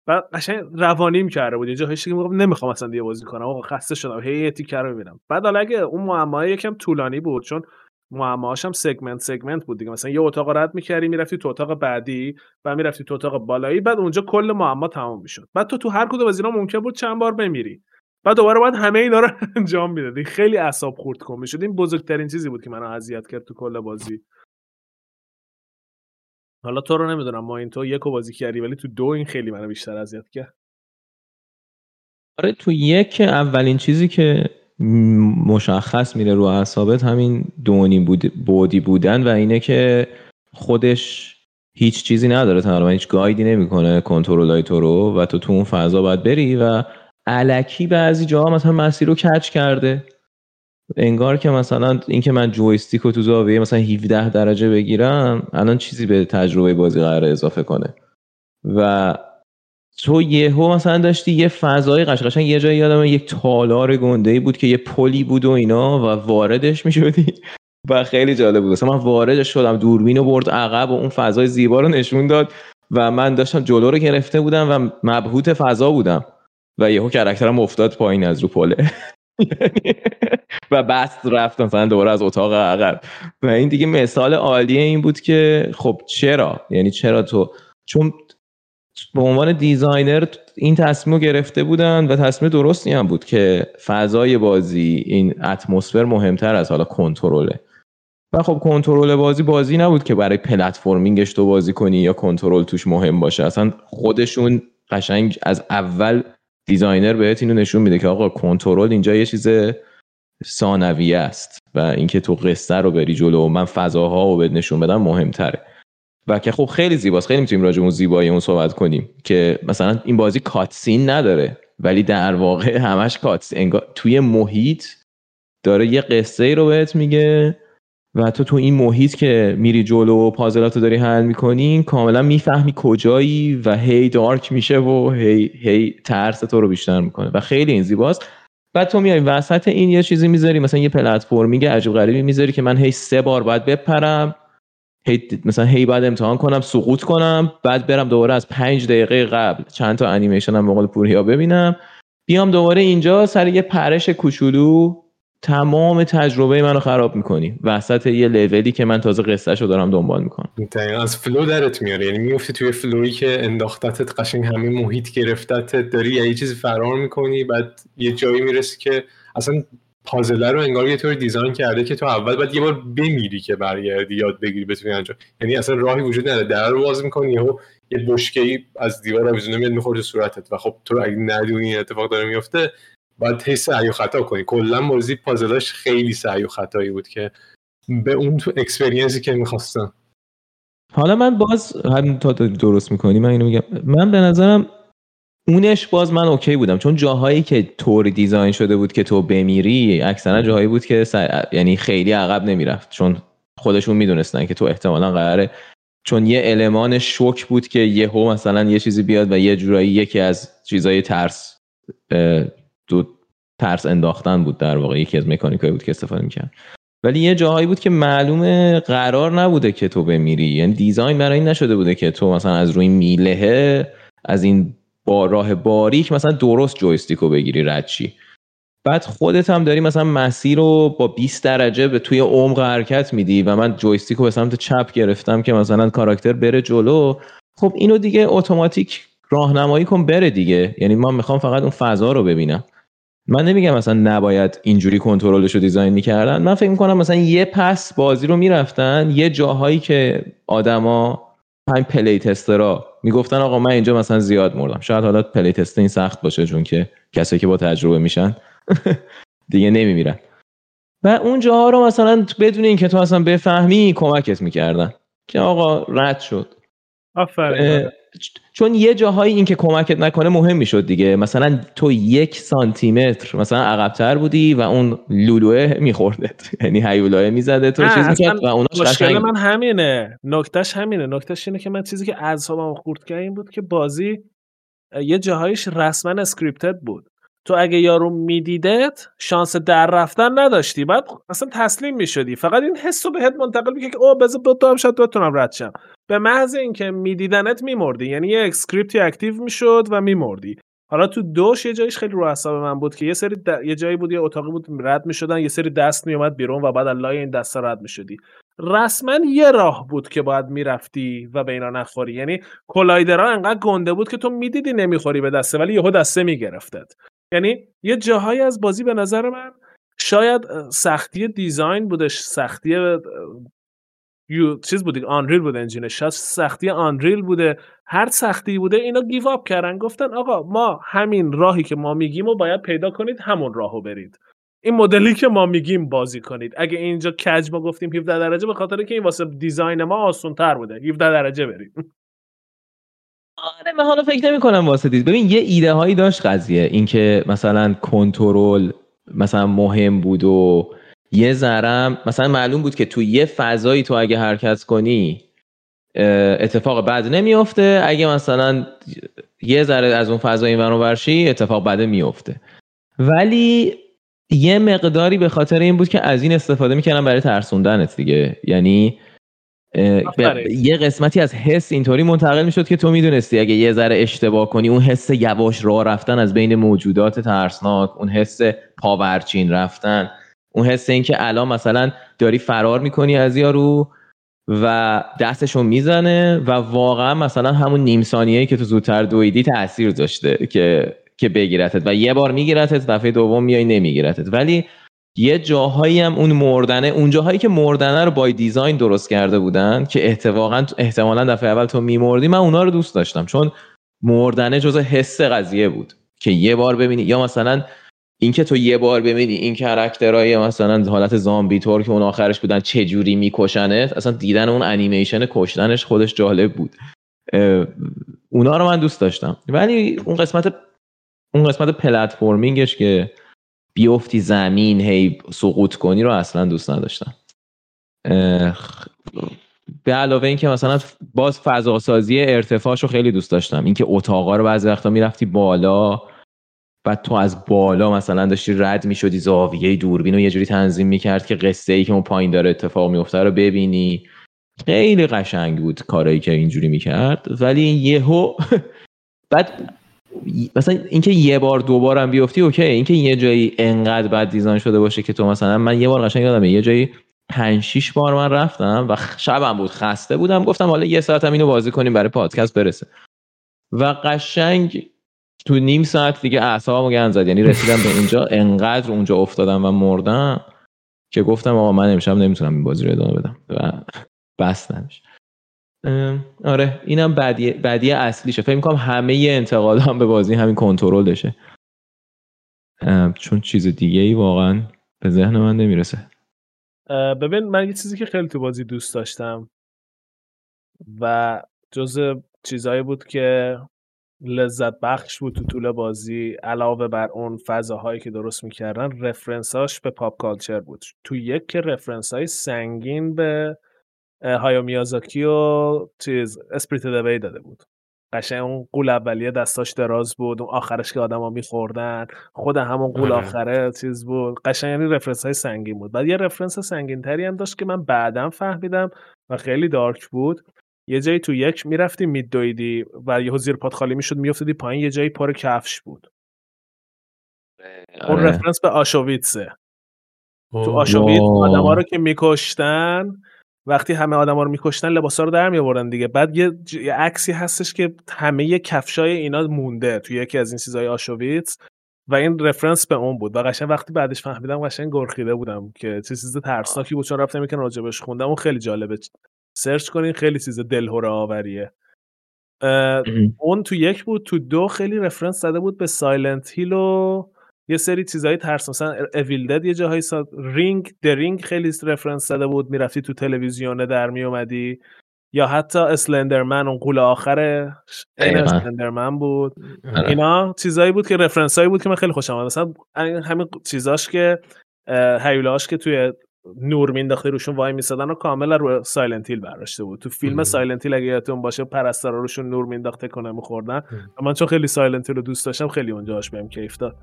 S3: و قشنگ روانیم کرده بود. یه جاهایش که نمی‌خوام اصلا دیگه بازی کنم. آقا خسته شدم. هی یه تیکه رو می‌بینم. بعد حالا اگه اون معمای یکم طولانی بود چون معماهاش هم سگمنت سگمنت بود دیگه. مثلا یه اتاق رد می‌کردی می‌رفتی تو اتاق بعدی و می‌رفتی تو اتاق بالایی. بعد اونجا کل معما تمام می‌شد. بعد تو تو هر کدوم از اینا ممکن بود چند بار بمیری. بعد دوباره باید همه اینا رو انجام می‌دادی. خیلی اعصاب خورد کن می‌شد. این بزرگترین چیزی بود که منو اذیت کرد تو کل بازی. حالا تو رو نمی‌دونم. ما این تو یکو بازی کردی ولی تو دو این خیلی منو بیشتر اذیت کرد.
S1: آره تو یک اولین چیزی که مشخص میره رو اعصابت همین دونی بود بودی بودن و اینه که خودش هیچ چیزی نداره تقریبا. هیچ گایدی نمی‌کنه کنترلای تو رو و تو تو اون فضا باید بری و علکی بعضی جاها مثلا مسیر رو کچ کرده. انگار که مثلا اینکه من جویستیک رو تو زاویه مثلا 17 درجه بگیرم الان چیزی به تجربه بازی قرار اضافه کنه. و تو یهو مثلا داشتی یه فضای قشنگ یه جایی یادم یک تالار گنده ای بود که یه پلی بود و اینا و واردش می‌شدی. و خیلی جالب بود. مثلا من واردش شدم دوربین رو برد عقب و اون فضای زیبا رو نشون داد و من داشتم جلو رو گرفته بودم و مبهوت فضا بودم. و یهو character م افتاد پایین از رو پله. و بست رفت مثلا دوباره از اتاق عقب. و این دیگه مثال عالیه این بود که خب چرا؟ یعنی چرا تو؟ چون به عنوان designer این تصمیم گرفته بودن و تصمیم درستی هم بود که فضای بازی این اتمسفر مهمتر از حالا کنترله و خب کنترل بازی بازی نبود که برای platforming ش تو بازی کنی یا کنترل توش مهم باشه. اصلا خودشون قشنگ از اول designer بهت اینو نشون میده که آقا کنترل اینجا یه چیز ثانویه است و اینکه تو قصه رو بری جلو و من فضاها رو بهت نشون بدم مهمتره. و که خب خیلی زیباست. خیلی می‌تونیم راجع اون زیبایی اون صحبت کنیم که مثلا این بازی cutscene نداره ولی در واقع همش cutscene انگار توی محیط داره یه قصه رو بهت میگه و تو تو این محیط که میری جلو و پازلاتو داری حل می‌کنی کاملا می‌فهمی کجایی و هی دارک میشه و هی هی ترس تو رو بیشتر می‌کنه و خیلی این زیباست. بعد تو میای وسط این یه چیزی می‌ذاری مثلا یه پلتفرمینگ عجیب غریبی می‌ذاری که من هی سه بار باید بپرم هی مثلا هی بعد امتحان کنم سقوط کنم بعد برم دوباره از پنج دقیقه قبل چند تا انیمیشن هم مقال پوریا ببینم. بیام دوباره اینجا سر یه پرش کوچولو تمام تجربه منو خراب می‌کنی. وسط یه لولی که من تازه قصه رو دارم دنبال می‌کنم.
S2: دقیقا. از flow درت میاره. یعنی میفتی توی flow یی که انداختتت قشنگ همه محیط گرفتتت. داری یه چیزی فرار می‌کنی. بعد یه جایی می‌رسی که اصلا پازل رو انگار یه طور design کرده که تو اول باید یه بار بمیری که برگردی یاد بگیری بتونی انجام. یعنی اصلا راهی وجود نداره. در رو باز می‌کنی یهو یه بشکه از دیوار آویزونه میاد می‌خوره صورتت. و خب تو اگه ندونی اتفاق داره میفته باید هی سعی و خطا کنی. کلا موضوع پازلاش خیلی سعی و خطایی بود که به اون تو experience ی که می‌خواستم.
S1: حالا من باز همین تا درست می‌کنی من اینو میگم. من به نظرم اونش باز من okay بودم. چون جاهایی که طوری design شده بود که تو بمیری اکثرا جاهایی بود که یعنی خیلی عقب نمی‌رفت. چون خودشون می‌دونستن که تو احتمالا قراره چون یه المان شوک بود که یهو مثلا یه چیزی بیاد و یه جورایی یکی از چیزای ترس دو ترس انداختن بود در واقع یکی از مکانیکایی بود که استفاده می‌کرد. ولی یه جاهایی بود که معلومه قرار نبوده که تو بمیری. یعنی دیزاین برای این نشده بوده که تو مثلا از روی میلهه از این با راه باریک مثلا درست جویستیک رو بگیری ردشی بعد خودت هم داری مثلا مسیر رو با 20 درجه به توی عمق حرکت میدی و من joystick رو به سمت چپ گرفتم که مثلا کاراکتر بره جلو. خب اینو دیگه اتوماتیک راهنمایی کن بره دیگه. یعنی من می‌خوام فقط اون فضا رو ببینم. من نمیگم مثلا نباید اینجوری کنترلش رو design می‌کردن. من فکر می‌کنم مثلا یه pass بازی رو می‌رفتن یه جاهایی که آدما همین play tester ا می‌گفتن آقا من اینجا مثلا زیاد مردم. شاید حالا play test این سخت باشه چون که کسایی که با تجربه میشن دیگه نمیمیرن. و اون جاها رو مثلا بدون اینکه تو اصلا بفهمی کمکت می‌کردن. که آقا رد شد.
S3: آفرین.
S1: چون یه جاهایی این که کمکت نکنه مهم می‌شد دیگه. مثلا تو یک سانتیمتر مثلا عقبتر بودی و اون لولوه میخوردت یعنی هیولاه می‌زده تو چیز می‌کرد و اوناش
S3: مشکل من همینه. نکتهش همینه. نکتهش اینه که من چیزی که اعصابم خورد کرد این بود که بازی یه جاهایش رسما scripted بود. تو اگه یارو میدیدت شانس در رفتن نداشتی. بعد اصلا تسلیم می‌شدی. فقط این حسو بهت منتقل می‌کنه که او بذار تو هم شاید بتونم رد شم. به محض اینکه میدیدنت میمردی یعنی یه script ی active می‌شد و میمردی. حالا تو دوش یه جایش خیلی رو حساب من بود که یه سری یه جایی بود یه اتاقی بود رد می‌شدن یه سری دست میومد بیرون و بعد لای این دستا رد می‌شدی. رسما یه راه بود که باید می‌رفتی و به اینا نخوری. یعنی collider ها انقدر گنده بود که تو می‌دیدی نمی‌خوری به دسته ولی یهو دسته میگرفتت. یعنی یه جاهایی از بازی به نظر من شاید سختی design بودش سختی یو چیز بودی Unreal بود engine ش شاید سختی Unreal بوده هر سختی بوده اینا give up کردن گفتن آقا ما همین راهی که ما میگیم و باید پیدا کنید همون راهو برید. این مدلی که ما میگیم بازی کنید. اگه اینجا کج ما گفتیم 17 درجه به خاطر که این واسه design ما آسون تر بوده. 17 درجه برید
S1: آره من حالا فکر نمی کنم واسه دید ببین یه ایده هایی داشت قضیه. اینکه مثلا کنترل مثلا مهم بود و یه ذرم مثلا معلوم بود که تو یه فضایی تو اگه حرکت کنی اتفاق بد نمیافته. اگه مثلا یه ذره از اون فضا این ورشی اتفاق بد میفته ولی یه مقداری به خاطر این بود که از این استفاده می‌کردم برای ترسوندنت دیگه. یعنی یه قسمتی از حس اینطوری منتقل می‌شد که تو می‌دونستی اگه یه ذره اشتباه کنی اون حس یواش راه رفتن از بین موجودات ترسناک اون حس پاورچین رفتن اون حس این که الان مثلا داری فرار می‌کنی از یارو و دستشو می‌زنه و واقعا مثلا همون نیم ثانیه‌ای که تو زودتر دویدی تاثیر داشته که که بگیرتت و یه بار میگیرتت دفعه دوم میای نمیگیرتت. ولی یه جاهایی هم اون مردنه اون جاهایی که مردنه رو با دیزاین درست کرده بودن که احتمالا احتمالا دفعه اول تو میمردی من اونا رو دوست داشتم. چون مردنه جزء حس قضیه بود که یه بار ببینی. یا مثلا اینکه تو یه بار ببینی این character های مثلا حالت زامبی طور که اون آخرش بودن چه جوری میکشنت اصلا دیدن اون انیمیشن کشتنش خودش جالب بود. اونا رو من دوست داشتم. ولی اون قسمت اون قسمت platforming ش که بیفتی زمین هی سقوط کنی رو اصلا دوست نداشتم. به علاوه اینکه مثلا باز فضا سازی ارتفاعش رو خیلی دوست داشتم. اینکه اتاقا رو بعضی وقتا می‌رفتی بالا بعد تو از بالا مثلا داشتی رد می‌شدی زاویه دوربین رو یه جوری تنظیم می‌کرد که قصه ای که اون پایین داره اتفاق میفته رو ببینی. خیلی قشنگ بود کارایی که اینجوری می‌کرد. ولی یهو بعد مثلا اینکه یه بار دو بارم بیفتی اوکی. اینکه یه جایی انقدر بد دیزاین شده باشه که تو مثلا من یه بار قشنگ یادمه یه جایی پنج شیش بار من رفتم و شبم بود خسته بودم. گفتم حالا یه ساعتم اینو بازی کنیم برای پادکست برسه. و قشنگ تو نیم ساعت دیگه اعصابمو گند زد. یعنی رسیدم به اینجا انقدر اونجا افتادم و مردم که گفتم آقا من امشب نمی‌تونم این بازی رو ادامه بدم و بستمش آره اینم بدی بدی اصلیشه. فکر می‌کنم همه انتقادام به بازی همین کنترلشه ام، چون چیز دیگه ای واقعا به ذهن من نمی‌رسه.
S3: ببین من یه چیزی که خیلی تو بازی دوست داشتم و جز چیزهایی بود که لذت بخش بود تو طول بازی علاوه بر اون فضاهایی که درست می‌کردن reference اش به pop culture بود. تو یک که reference های سنگین به هایو میازاکی و چیز Spirited Away داده بود. قشنگ اون قول اولیه دستاش دراز بود اون آخرش که آدما میخوردن خود همون قول
S2: آره.
S3: آخره چیز بود. قشنگ یعنی رفرنس های سنگین بود. بعد یه رفرنس سنگین تری هم داشت که من بعدم فهمیدم و خیلی دارک بود. یه جایی تو یک می‌رفتی میدویدی و یهو زیر پات خالی می‌شد میافتادی پایین یه جایی پر کفش بود اون
S1: آره.
S3: رفرنس به آشویتسه تو. آشویتس. آدما رو که میکشتن وقتی همه آدما رو میکشتن لباسا رو در میآوردن دیگه بعد یه, ج- یه عکسی هستش که همه کفشای اینا مونده تو یکی از این چیزای آشویتس و این reference به اون بود و قشنگ وقتی بعدش فهمیدم قشنگ گرخیده بودم که چه چیز ترسناکی بود چون رفتم یکم راجبش خوندم اون خیلی جالبه search کنین خیلی چیز دلهوره آوریه. اون تو یک بود تو دو خیلی reference زده بود به Silent Hill و یه سری چیزای ترس. مثلا Evil Dead یه جاهای سا... رینگ The Ring خیلی reference زده بود می‌رفتی تو تلویزیونه در میومدی یا حتی Slender Man اون غول آخر این
S1: دقیقاً.
S3: Slender Man بود.
S1: آره.
S3: اینا چیزایی بود که reference هایی بود که من خیلی خوشم اومد. مثلا همین چیزاش که هیولاش که توی نور مینداخته روشون وای میسادن و کاملا رو Silent Hill برداشته بود تو فیلم
S2: مم.
S3: Silent Hill اگه یادتون باشه پرستارا روشون نور مینداخته کنه میخوردن من چون خیلی Silent Hill رو دوست داشتم خیلی اونجاش بهم کیف داد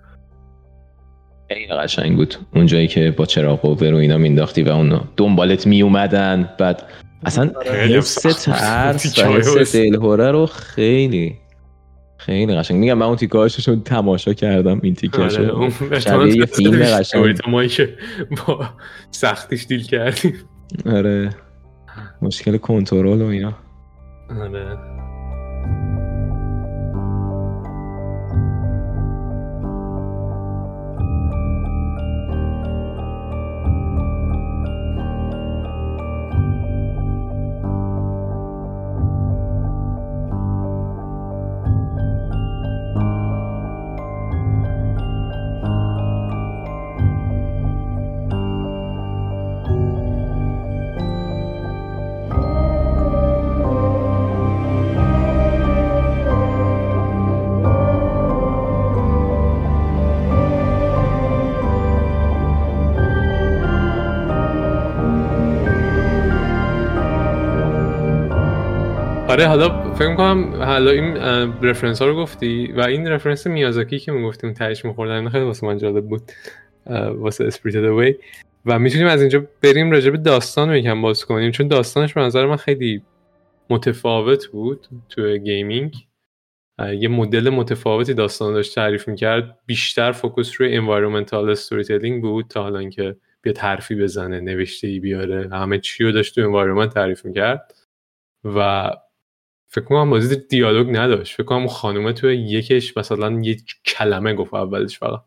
S1: خیلی قشنگ بود اون جایی که با چراغ قوه رو اینا مینداختی و اون دنبالت میومدن بعد اصلا
S2: بود.
S1: ترس و
S2: واسه.
S1: دلهوره رو خیلی خیلی قشنگ. میگم من اون تیکاششون تماشا کردم این
S2: آره،
S1: تیکاشو
S2: اون
S1: شبیه یه فیلم قشنگ.
S2: تمایی که با سختیش دیل کردیم.
S1: آره. مشکل کنترل و اینا.
S2: آره. آره حالا فکر کنم حالا این reference ها رو گفتی و این reference میازاکی که می‌گفتیم تهش میخوردن خیلی واسه من جالب بود واسه Spirited Away و می‌تونیم از اینجا بریم راجع به داستان یکم باز کنیم چون داستانش به نظر من خیلی متفاوت بود تو gaming یه مدل متفاوتی داستان داشت تعریف می‌کرد. بیشتر focus روی environmental storytelling بود تا حالا اینکه بیاد حرفی بزنه نوشته ای بیاره همه چی رو داشت تو environment تعریف می‌کرد. و فکر کنم بازی دیالوگ نداشت. فکر کنم خانومه توی یکش مثلا یه کلمه گفت اولش فقط.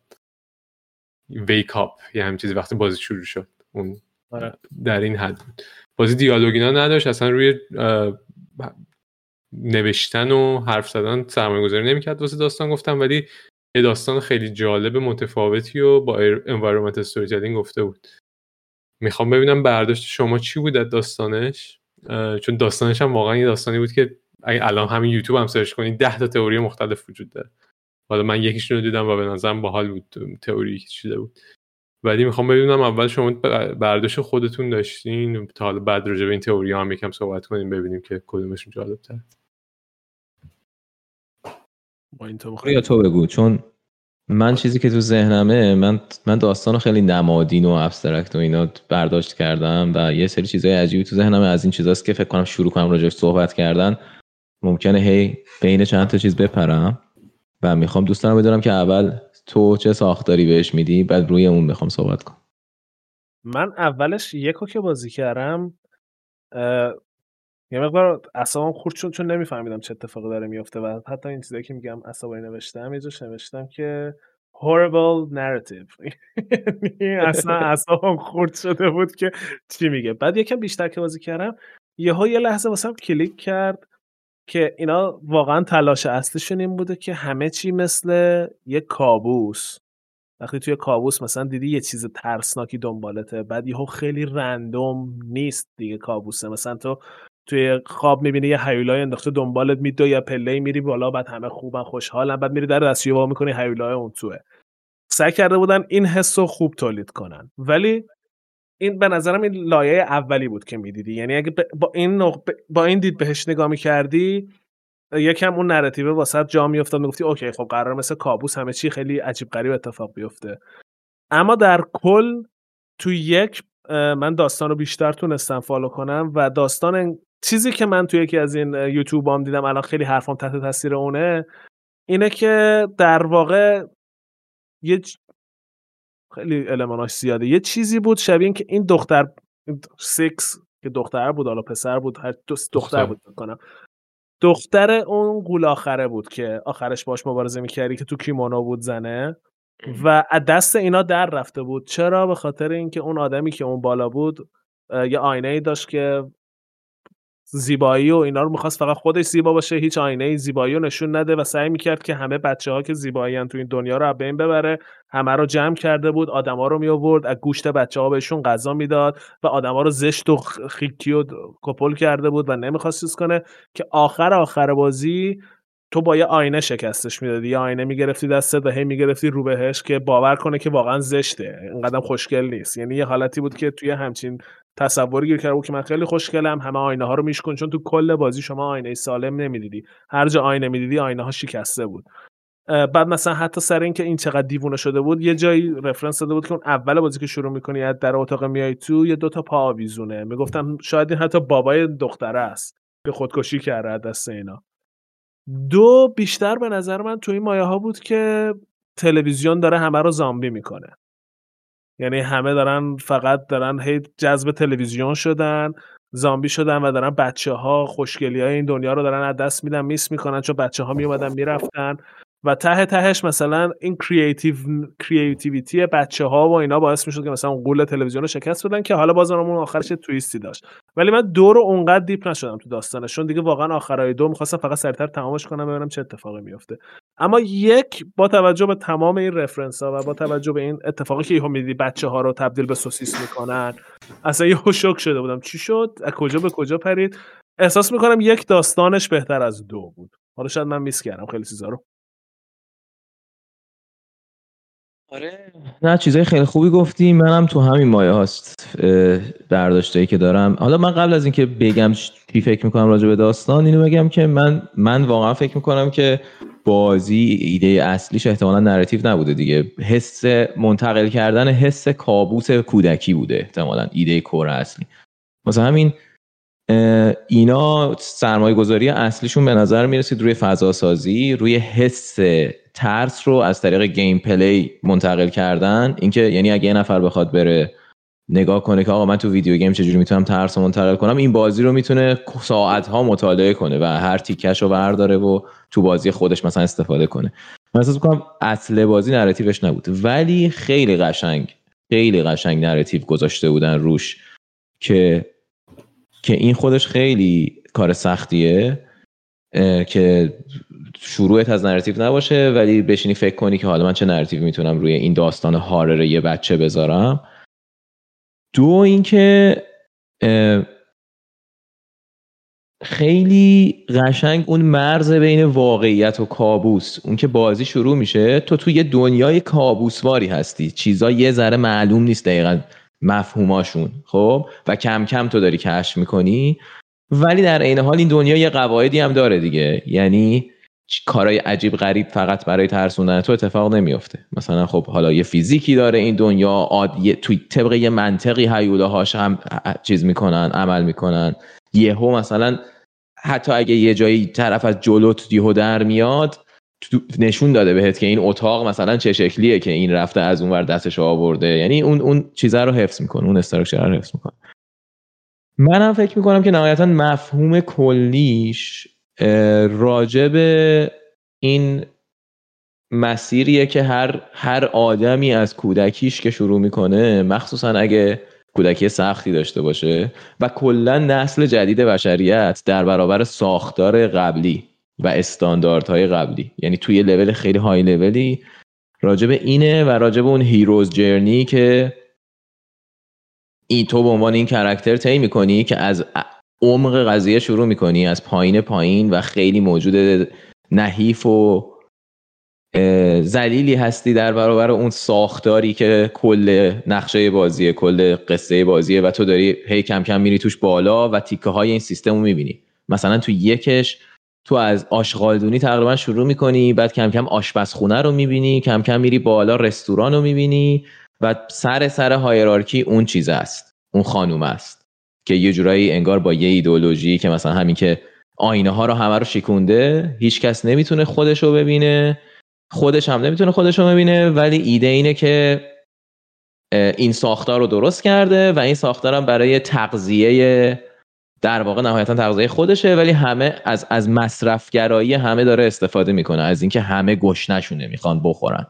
S2: wake up یه همین چیزی وقتی بازی شروع شد. اون
S3: آره.
S2: در این حد بود. بازی دیالوگ اینا نداشت. اصلا روی نوشتن و حرف زدن سرمایه گذاری نمی‌کرد. واسه داستان گفتم ولی یه داستان خیلی جالب متفاوتی و با environment storytelling گفته بود. می‌خوام ببینم برداشت شما چی بود از داستانش؟ چون داستانش هم واقعا یه داستانی بود که اگه الان همین یوتیوب هم سرچ کنید ده تا تئوری مختلف وجود داره. حالا من یکیشون رو دیدم و به نظرم باحال بود تئوری که چیده بود. ولی می‌خوام ببینم اول شما برداشت خودتون داشتین تا حالا بعد راجع به این تئوری هم یکم صحبت کنیم ببینیم که کدومشون جالب تر
S3: با این تو
S1: یا تو بگو چون من چیزی که تو ذهنمه من من داستان خیلی نمادین و ابسترکت و اینا برداشت کردم و یه سری چیزای عجیبی تو ذهنمه. از این چیزاست که فکر کنم شروع کنم راجعش صحبت کردن. ممکنه هی بین چند تا چیز بپرم و می‌خوام دوست بدونم که اول تو چه ساختاری بهش میدی بعد روی اون می‌خوام صحبت کنم.
S3: من اولش یکو که بازی کردم یه مقدار اعصابم خورد شد چون نمیفهمیدم چه اتفاقی داره میفته و حتی این چیزایی که میگم عصبانی نوشتم یه جاش نوشتم که horrible narrative. اصلا اعصابم خورد شده بود که چی میگه. بعد یکم بیشتر که بازی کردم یهو یه لحظه واسم کلیک کرد که اینا واقعا تلاش اصلیشون این بوده که همه چی مثل یه کابوس. وقتی توی کابوس مثلا دیدی یه چیز ترسناکی دنبالته بعد یهو خیلی رندوم نیست دیگه کابوسه. مثلا تو توی خواب می‌بینی یه هیولای انداخته دنبالت میدو یا پله میری بالا بعد همه خوبن خوشحالن بعد میری در دستیو وا می‌کنی هیولای اون توه. سعی کرده بودن این حس رو خوب تولید کنن. ولی این به نظرم این لایه اولی بود که می‌دیدی. یعنی اگه با این با این دید بهش نگاه می‌کردی یکم اون narrative واسه جا میافتاد می‌گفتی okay خب قرار مثل کابوس همه چی خیلی عجیب غریب اتفاق بیفته. اما در کل تو یک من داستان رو بیشتر تونستم follow کنم و داستان چیزی که من تو یکی از این یوتیوب هم دیدم الان خیلی حرفام تحت تاثیر اونه اینه که در واقع یه خیلی الماناش زیاده یه چیزی بود شبیه این که این دختر سکس که دختر بود حالا پسر بود هر دختر بود کنم. دختر اون قول آخره بود که آخرش باش مبارزه می‌کردی که تو کیمونو بود زنه و دست اینا در رفته بود. چرا؟ به خاطر اینکه اون آدمی که اون بالا بود یه آینه ای داشت که زیبایی و اینا رو می‌خواست فقط خودش زیبا باشه هیچ آینه زیبایی رو نشون نده و سعی می‌کرد که همه بچه ها که زیبایی تو این دنیا رو بین ببره همه رو جمع کرده بود آدما رو می آورد از گوشت بچه ها بهشون غذا می‌داد و آدما رو زشت و خیکی و کپل کرده بود و نمی‌خواست کنه که آخر آخر بازی تو با یه آینه شکستش می‌دادی. یه آینه می‌گرفتی دستت و هی می‌گرفتی رو بهش که باور کنه که واقعا زشته. اینقدر خوشگل نیست. یعنی یه حالتی بود که توی همچین تصوری گیر کرده بود که من خیلی خوشگلم همه آینه ها رو میشکن چون تو کل بازی شما آینه سالم نمی‌دیدی. هر جا آینه می‌دیدی آینه ها شکسته بود. بعد مثلا حتی سر اینکه این چقدر دیوونه شده بود یه جایی رفرنس داده بود که اون اول بازی که شروع می‌کنی از در اتاق میای تو یه دوتا پا آویزونه. می‌گفتم شاید این حتی بابای دختره است که خودکشی کرده دست اینا. دو بیشتر به نظر من تو این مایه ها بود که تلویزیون داره همه رو زامبی می‌کنه. یعنی همه دارن فقط دارن هی جذب تلویزیون شدن زامبی شدن و دارن بچه ها خوشگلی های این دنیا رو دارن از دست میدن miss می‌کنن چون بچه ها میومدن می‌رفتن. و ته تهش مثلا این creative creativity بچه ها و اینا باعث می‌شد که مثلا اون غول تلویزیون رو شکست بدن که حالا باز اون آخرش twist ی داشت. ولی من دو رو اونقدر deep نشدم تو داستانش چون دیگه واقعا آخرای دو می‌خواستم فقط سریعتر تمامش کنم ببینم چه اتفاقی میفته اما یک با توجه به تمام این رفرنس ها و با توجه به این اتفاقی که یهو میدی بچه ها رو تبدیل به سوسیس می‌کنن اصلا یهو شوک شده بودم. چی شد؟ از کجا به کجا پرید؟ احساس می‌کنم یک داستانش بهتر از دو بود. حالا شاید من میس کردم خیلی چیزا رو.
S1: آره. نه چیزای خیلی خوبی گفتی. منم تو همین مایه هاست برداشته که دارم. حالا من قبل از اینکه بگم چی فکر می‌کنم راجع به داستان اینو بگم که من من واقعا فکر می‌کنم که بازی ایده اصلیش احتمالا narrative نبوده دیگه. حس منتقل کردن حس کابوس کودکی بوده احتمالا ایده core اصلی. مثلا همین اینا سرمایه گذاری اصلیشون به نظر می‌رسید روی فضا سازی روی حس ترس رو از طریق gameplay منتقل کردن. اینکه یعنی اگه یه نفر بخواد بره نگاه کنه که آقا من تو video game چجوری می‌تونم ترس رو منتقل کنم این بازی رو می‌تونه ساعت ها مطالعه کنه و هر تیکش رو برداره و تو بازی خودش مثلا استفاده کنه. من احساس می‌کنم اصل بازی narrative ش نبود ولی خیلی قشنگ خیلی قشنگ narrative گذاشته بودن روش که که این خودش خیلی کار سختیه که شروعت از narrative نباشه ولی بشینی فکر کنی که حالا من چه narrative می‌تونم روی این داستان horror یه بچه بذارم. دو اینکه خیلی قشنگ اون مرز بین واقعیت و کابوس اون که بازی شروع میشه تو توی دنیای کابوسواری هستی. چیزا یه ذره معلوم نیست دقیقا. مفهوماشون خب؟ و کم کم تو داری کشف می‌کنی. ولی در عین حال این دنیا یه قواعدی هم داره دیگه. یعنی کارهای عجیب غریب فقط برای ترسوندن تو اتفاق نمیافته. مثلا خب حالا یه فیزیکی داره این دنیا آد... توی طبق یه منطقی هاش هم چیز می‌کنن عمل می‌کنن. یهو مثلا حتی اگه یه جایی طرف از جلوت یهو در میاد نشون داده بهت که این اتاق مثلا چه شکلیه که این رفته از اون ور دستش آورده. یعنی اون اون چیزه رو حفظ می‌کنه اون استراکچر رو حفظ می‌کنه. منم فکر می‌کنم که نهایتا مفهوم کلیش به این مسیریه که هر هر آدمی از کودکیش که شروع می‌کنه مخصوصا اگه کودکی سختی داشته باشه و کلا نسل جدید بشریت در برابر ساختار قبلی و استانداردهای قبلی. یعنی توی لول خیلی های لولی راجع به اینه و راجع به اون هیروز جرنی که این تو به عنوان این کرکتر طی می‌کنی که از عمق قضیه شروع می‌کنی از پایین پایین و خیلی موجود نحیف و اه، ذلیلی هستی در برابر اون ساختاری که کل نقشه بازیه کل قصه بازیه و تو داری هی کم کم میری توش بالا و تیکه های این سیستم رو می‌بینی. مثلا تو یکش تو از آشغالدونی تقریبا شروع می‌کنی بعد کم کم آشپزخونه رو می‌بینی کم کم میری بالا رستوران رو می‌بینی و سر سر هایرارکی اون چیز است اون خانوم است که یه جورایی انگار با یه ایدولوژی که مثلا همین که آینه ها رو همه رو شکونده هیچ کس نمی‌تونه خودش رو ببینه خودش هم نمی‌تونه خودش رو ببینه ولی ایده اینه که این ساختار رو درست کرده و این ساختار هم برای تغذیه در واقع نهایتا تغذیه خودشه ولی همه از از مصرفگرایی همه داره استفاده می‌کنه. از اینکه همه گشنشونه می‌خوان بخورن.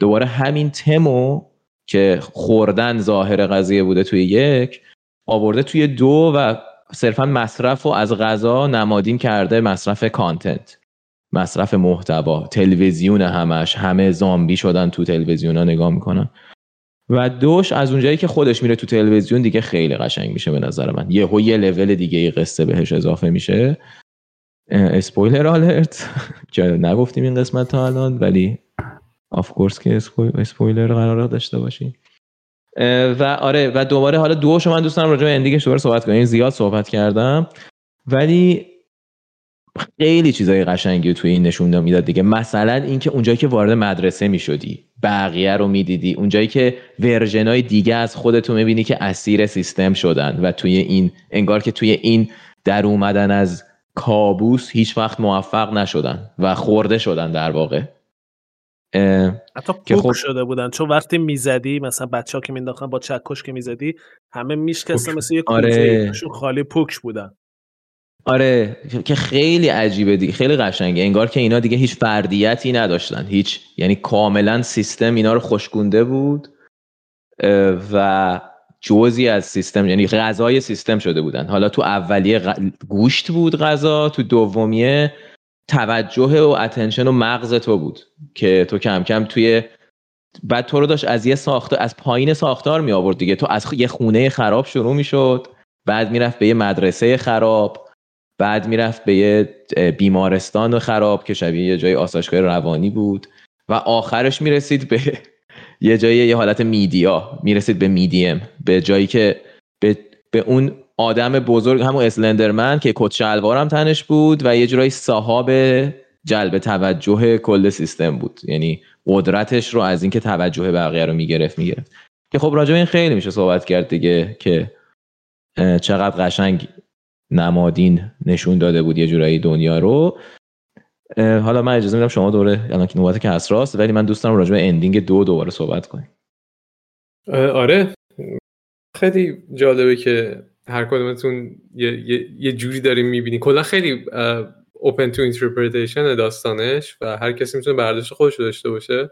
S1: دوباره همین تمو که خوردن ظاهر قضیه بوده توی یک آورده توی دو و صرفا مصرف و از غذا نمادین کرده مصرف کانتنت مصرف محتوا تلویزیون همش همه زامبی شدن تو تلویزیون ها نگاه می‌کنن. و دوش از اونجایی که خودش میره تو تلویزیون دیگه خیلی قشنگ میشه به نظر من. یهو یه لول دیگه ای قصه بهش اضافه میشه. spoiler alert. که نگفتیم این قسمت تا الان ولی of course که spoi- spoiler قرار داشته باشیم و آره و دوباره حالا دوشو من دوست راجع به ending ش دوباره صحبت کنیم. زیاد صحبت کردم. ولی خیلی چیزای قشنگی توی این نشون می‌داد دیگه. مثلا اینکه اونجایی که وارد مدرسه می‌شدی. بقیه رو می‌دیدی اونجایی که version ای دیگه از خودتو می‌بینی که اسیر سیستم شدن و توی این انگار که توی این در اومدن از کابوس هیچ وقت موفق نشدن و خورده شدن در واقع
S3: حتی
S1: که
S3: پوک
S1: خب-
S3: شده بودن چون وقتی می‌زدی مثلا بچه ها که مینداختن با چکش که می‌زدی همه میشکستن. مثل یه
S1: آره.
S3: خالی پوک بودن
S1: آره که خیلی عجیبه دیگه خیلی قشنگه. انگار که اینا دیگه هیچ فردیتی نداشتن. هیچ یعنی کاملا سیستم اینا رو خوشگونده بود و جزی از سیستم یعنی غذای سیستم شده بودن. حالا تو اولیه غ- گوشت بود غذا تو دومیه توجه و اتنشن و مغز تو بود که تو کم کم توی بعد تو رو داشت از یه ساختار از پایین ساختار می آورد دیگه. تو از یه خونه خراب شروع می شد بعد می‌رفت به یه مدرسه خراب. بعد می‌رفت به یه بیمارستان خراب که شبیه یه جای آسایشگاه روانی بود و آخرش می‌رسید به یه جای یه حالت میدیا می‌رسید به میدیم به جایی که به, به اون آدم بزرگ همون اسلندرمن که کت شلوار هم تنش بود و یه جورایی صاحب جلب توجه کل سیستم بود. یعنی قدرتش رو از اینکه توجه بقیه رو می‌گرفت می‌گرفت. که خب راجع این خیلی میشه صحبت کرد دیگه که چقدر قشنگ نمادین نشون داده بود یه جورایی دنیا رو. حالا من اجازه میدم شما دور الان که نوبت کسراست ولی من دوست دارم راجع به ending دو دوباره صحبت کنیم.
S2: آره. خیلی جالبه که هر کدومتون یه, یه, یه جوری داریم می‌بینی. کلا خیلی open to interpretation ه داستانش و هر کسی می‌تونه برداشت خودش داشته باشه.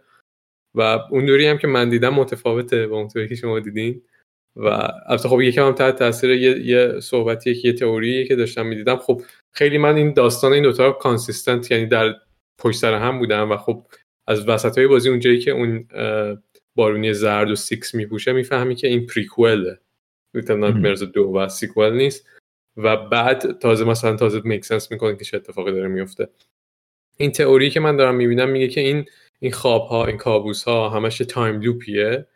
S2: و اون دوری هم که من دیدم متفاوته با اونطوری که شما دیدین. و البته خب یکم هم تحت تاثیر یه, یه صحبتیه که یه تئوریه که داشتم می‌دیدم. خب خیلی من این داستان این دوتا consistent یعنی در پشت سر هم بودم و خب از وسط های بازی اونجایی که اون بارونی زرد و سیکس میپوشه می‌فهمی که این prequel ه Little Nightmares دو و sequel نیست. و بعد تازه مثلا تازه make sense می‌کنه که چه اتفاقی داره میفته این تئوری که من دارم می‌بینم میگه که این این خواب ها این کابوس ها همش time loop یه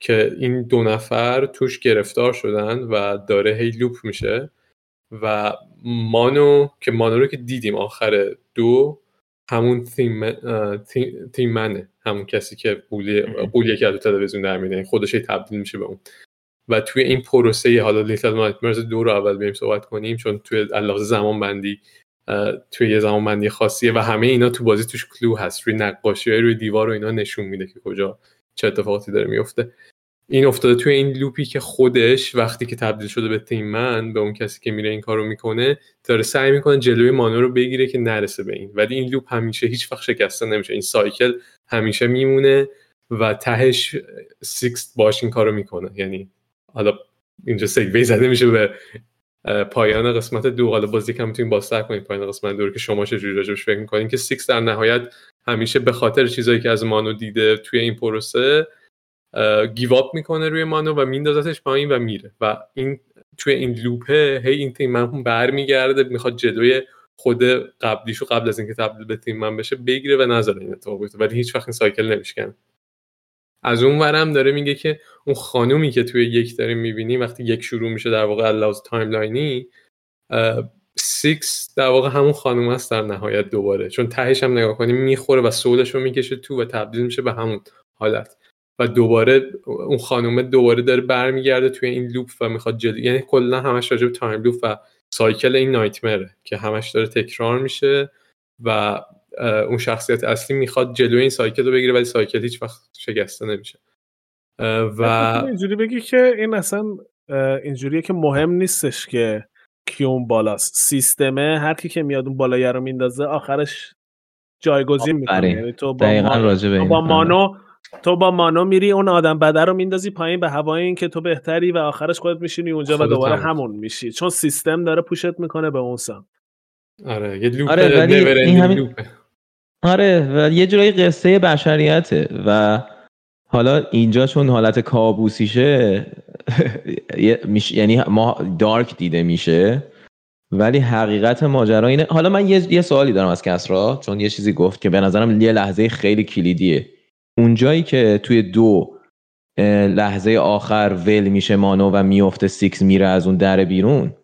S2: که این دو نفر توش گرفتار شدن و داره هی loop میشه. و مانو که مانو رو که دیدیم آخر دو همون تیم, تیم, تیم منه. همون کسی که قولی قولیه که از تلویزیون در میده خودش هی تبدیل میشه به اون. و توی این پروسه حالا لیتل نایتمرز دو رو اول بریم صحبت کنیم چون توی علاوه زمان بندی توی یه زمان بندی خاصیه و همه اینا تو بازی توش کلو هست. روی نقاشی روی دیوار و اینا نشون میده که کجا چه اتفاقاتی داره میفته این افتاده توی این loop ی که خودش وقتی که تبدیل شده به Thin Man به اون کسی که میره این کارو می‌کنه داره سعی می‌کنه جلوی مونو رو بگیره که نرسه به این. ولی این loop همیشه هیچ وقت شکسته نمیشه. این cycle همیشه میمونه و تهش سیکس باش این کارو می‌کنه. یعنی حالا اینجا segue ی زده میشه به پایان قسمت دو. حالا باز یکم می‌تونیم بازتر کنیم. پایان قسمت دو که شما چجوری راجبش فکر می‌کنین که سیکس در نهایت همیشه به خاطر چیزایی که از مانو دیده توی این پروسه give up می‌کنه روی مانو و میندازتش پایین و میره. و این توی این loop ه هی این Thin Man برمیگرده می‌خواد جلوی خود قبلیشو قبل از اینکه تبدیل به Thin Man بشه بگیره و نذاره این اتفاق بیفته. ولی هیچ وقت این cycle نمیشکنه. از اون ورم داره میگه که اون خانومی که توی یک داریم می‌بینی وقتی یک شروع میشه در واقع لحاظ timeline ی سیکس در واقع همون خانوم است در نهایت دوباره. چون تهش هم نگاه کنیم می‌خوره و soul ش رو می‌کشه تو و تبدیل میشه به همون حالت. و دوباره اون خانومه دوباره داره برمیگرده توی این loop و می‌خواد جلو یعنی کلا همش راجع به time loop و cycle این nightmare ه که همش داره تکرار میشه و اون شخصیت اصلی می‌خواد جلوی این cycle رو بگیره ولی cycle هیچ وقت شکسته نمیشه. و
S3: اینجوری بگی که این اصلا اینجوریه که مهم نیستش که کیون بالاست. سیستمه هر کی که میاد اون بالایه رو میندازه آخرش جایگزین می‌کنه. یعنی تو با, مانو, تو با مانو تو با مانو میری اون آدم بده رو میندازی پایین به هوای این که تو بهتری و آخرش خودت میشینی اونجا و دوباره همون میشی. چون سیستم داره پوشت می‌کنه به اون سم
S2: آره یه لوپ
S1: آره ولی این همین آره و یه جورایی قصه بشریته و حالا اینجا چون حالت کابوسیشه یعنی ما دارک دیده میشه ولی حقیقت ماجرا اینه. حالا من یه, یه سوالی دارم از کسرا چون یه چیزی گفت که به نظرم یه لحظه خیلی کلیدیه. اونجایی که توی دو لحظه آخر ول میشه مانو و میفته سیکس میره از اون در بیرون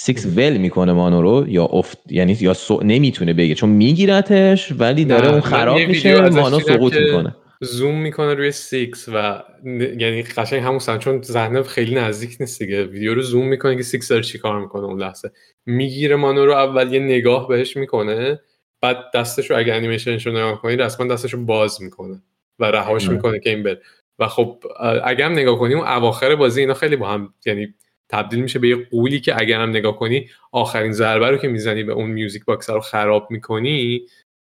S1: سیکس ول می‌کنه مانو رو یا افت یعنی یا سو... نمی‌تونه بگه. چون میگیرتش ولی داره اون خراب میشه مانو سقوط می‌کنه.
S2: زوم می‌کنه روی سیکس و یعنی قشنگ همون scene چون ذهن خیلی نزدیک نیست دیگه. ویدیو رو زوم می‌کنه که سیکس داره چیکار می‌کنه اون لحظه. می‌گیره مانو رو اول یه نگاه بهش می‌کنه بعد دستش رو اگه انیمیشنش رو نگاه کنید رسما دستش رو باز می‌کنه و رهاش می‌کنه که این بر و خب اگه هم نگاه کنیم اون اواخر بازی اینا خیلی با هم یعنی تبدیل میشه به یه غولی که اگر هم نگاه کنی آخرین ضربه رو که می‌زنی به اون music box رو خراب می‌کنی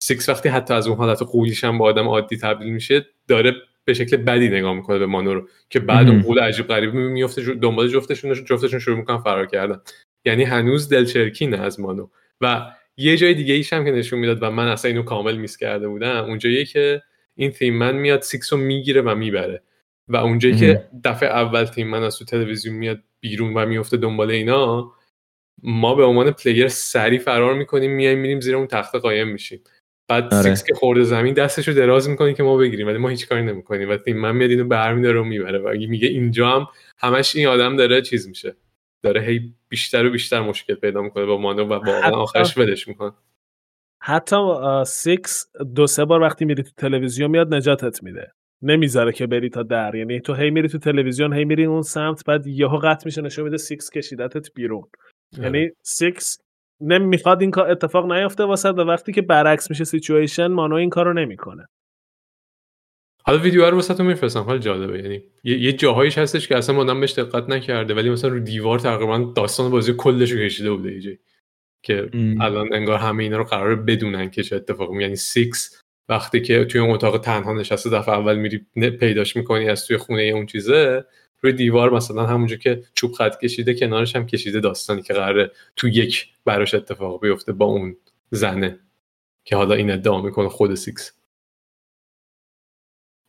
S2: سیکس وقتی حتی از اون حالت غولیش هم با آدم عادی تبدیل میشه داره به شکل بدی نگاه می‌کنه به مانو رو که بعد اون غول عجیب غریب میفته دنبال جفتشون جفتشون شروع می‌کنن فرار کردن. یعنی هنوز دل‌چرکینه از مانو. و یه جای دیگه ایش هم که نشون می‌داد و من اصلا اینو کامل miss کرده بودم اونجایی که این Thin Man میاد سیکس رو می‌گیره و می‌بره. و اونجایی که دفعه اول Thin Man از تو تلویزیون میاد بیرون و میفته دنبال اینا ما به عنوان player سریع فرار می‌کنیم میایم میریم زیر اون تخته قایم میشیم. بعد آره. سیکس که خورده زمین دستشو دراز می‌کنه که ما بگیریم ولی ما هیچ کاری نمی‌کنیم. و Thin Man میاد اینو برمیداره و می‌بره و میگه اینجا هم همش این آدم داره چیز میشه. داره هی بیشتر و بیشتر مشکل پیدا می‌کنه با مانو و واقعا آخرش ولش می‌کنه.
S3: حتی سیکس دو سه بار وقتی میری تو تلویزیون میاد نجاتت میده. نمی‌ذاره که بری تا در. یعنی تو هی میری تو تلویزیون هی میری اون سمت بعد یهو قطع میشه نشون میده سیکس کشیدتت بیرون. یعنی سیکس نمی‌خواد این کار اتفاق نیفته واسه و وقتی که برعکس میشه سیچویشن مانو این کارو نمی‌کنه.
S2: حالا ویدیو رو واسهتون میفرستم. حال جالبه. یعنی یه, جاهایش هستش که اصلا آدم بهش دقت نکرده ولی مثلا رو دیوار تقریبا داستان بازی کلش رو کشیده بوده ایجی که الان انگار همه اینا رو قرار بدونن که چه اتفاقی یعنی سیکس وقتی که توی اون اتاق تنها نشسته دفعه اول میری پیداش می‌کنی از توی خونه اون چیزه روی دیوار مثلا همونجا که چوب خط کشیده کنارش هم کشیده داستانی که قراره تو یک براش اتفاق بیفته با اون زنه که حالا این ادعا می‌کنه خود سیکس.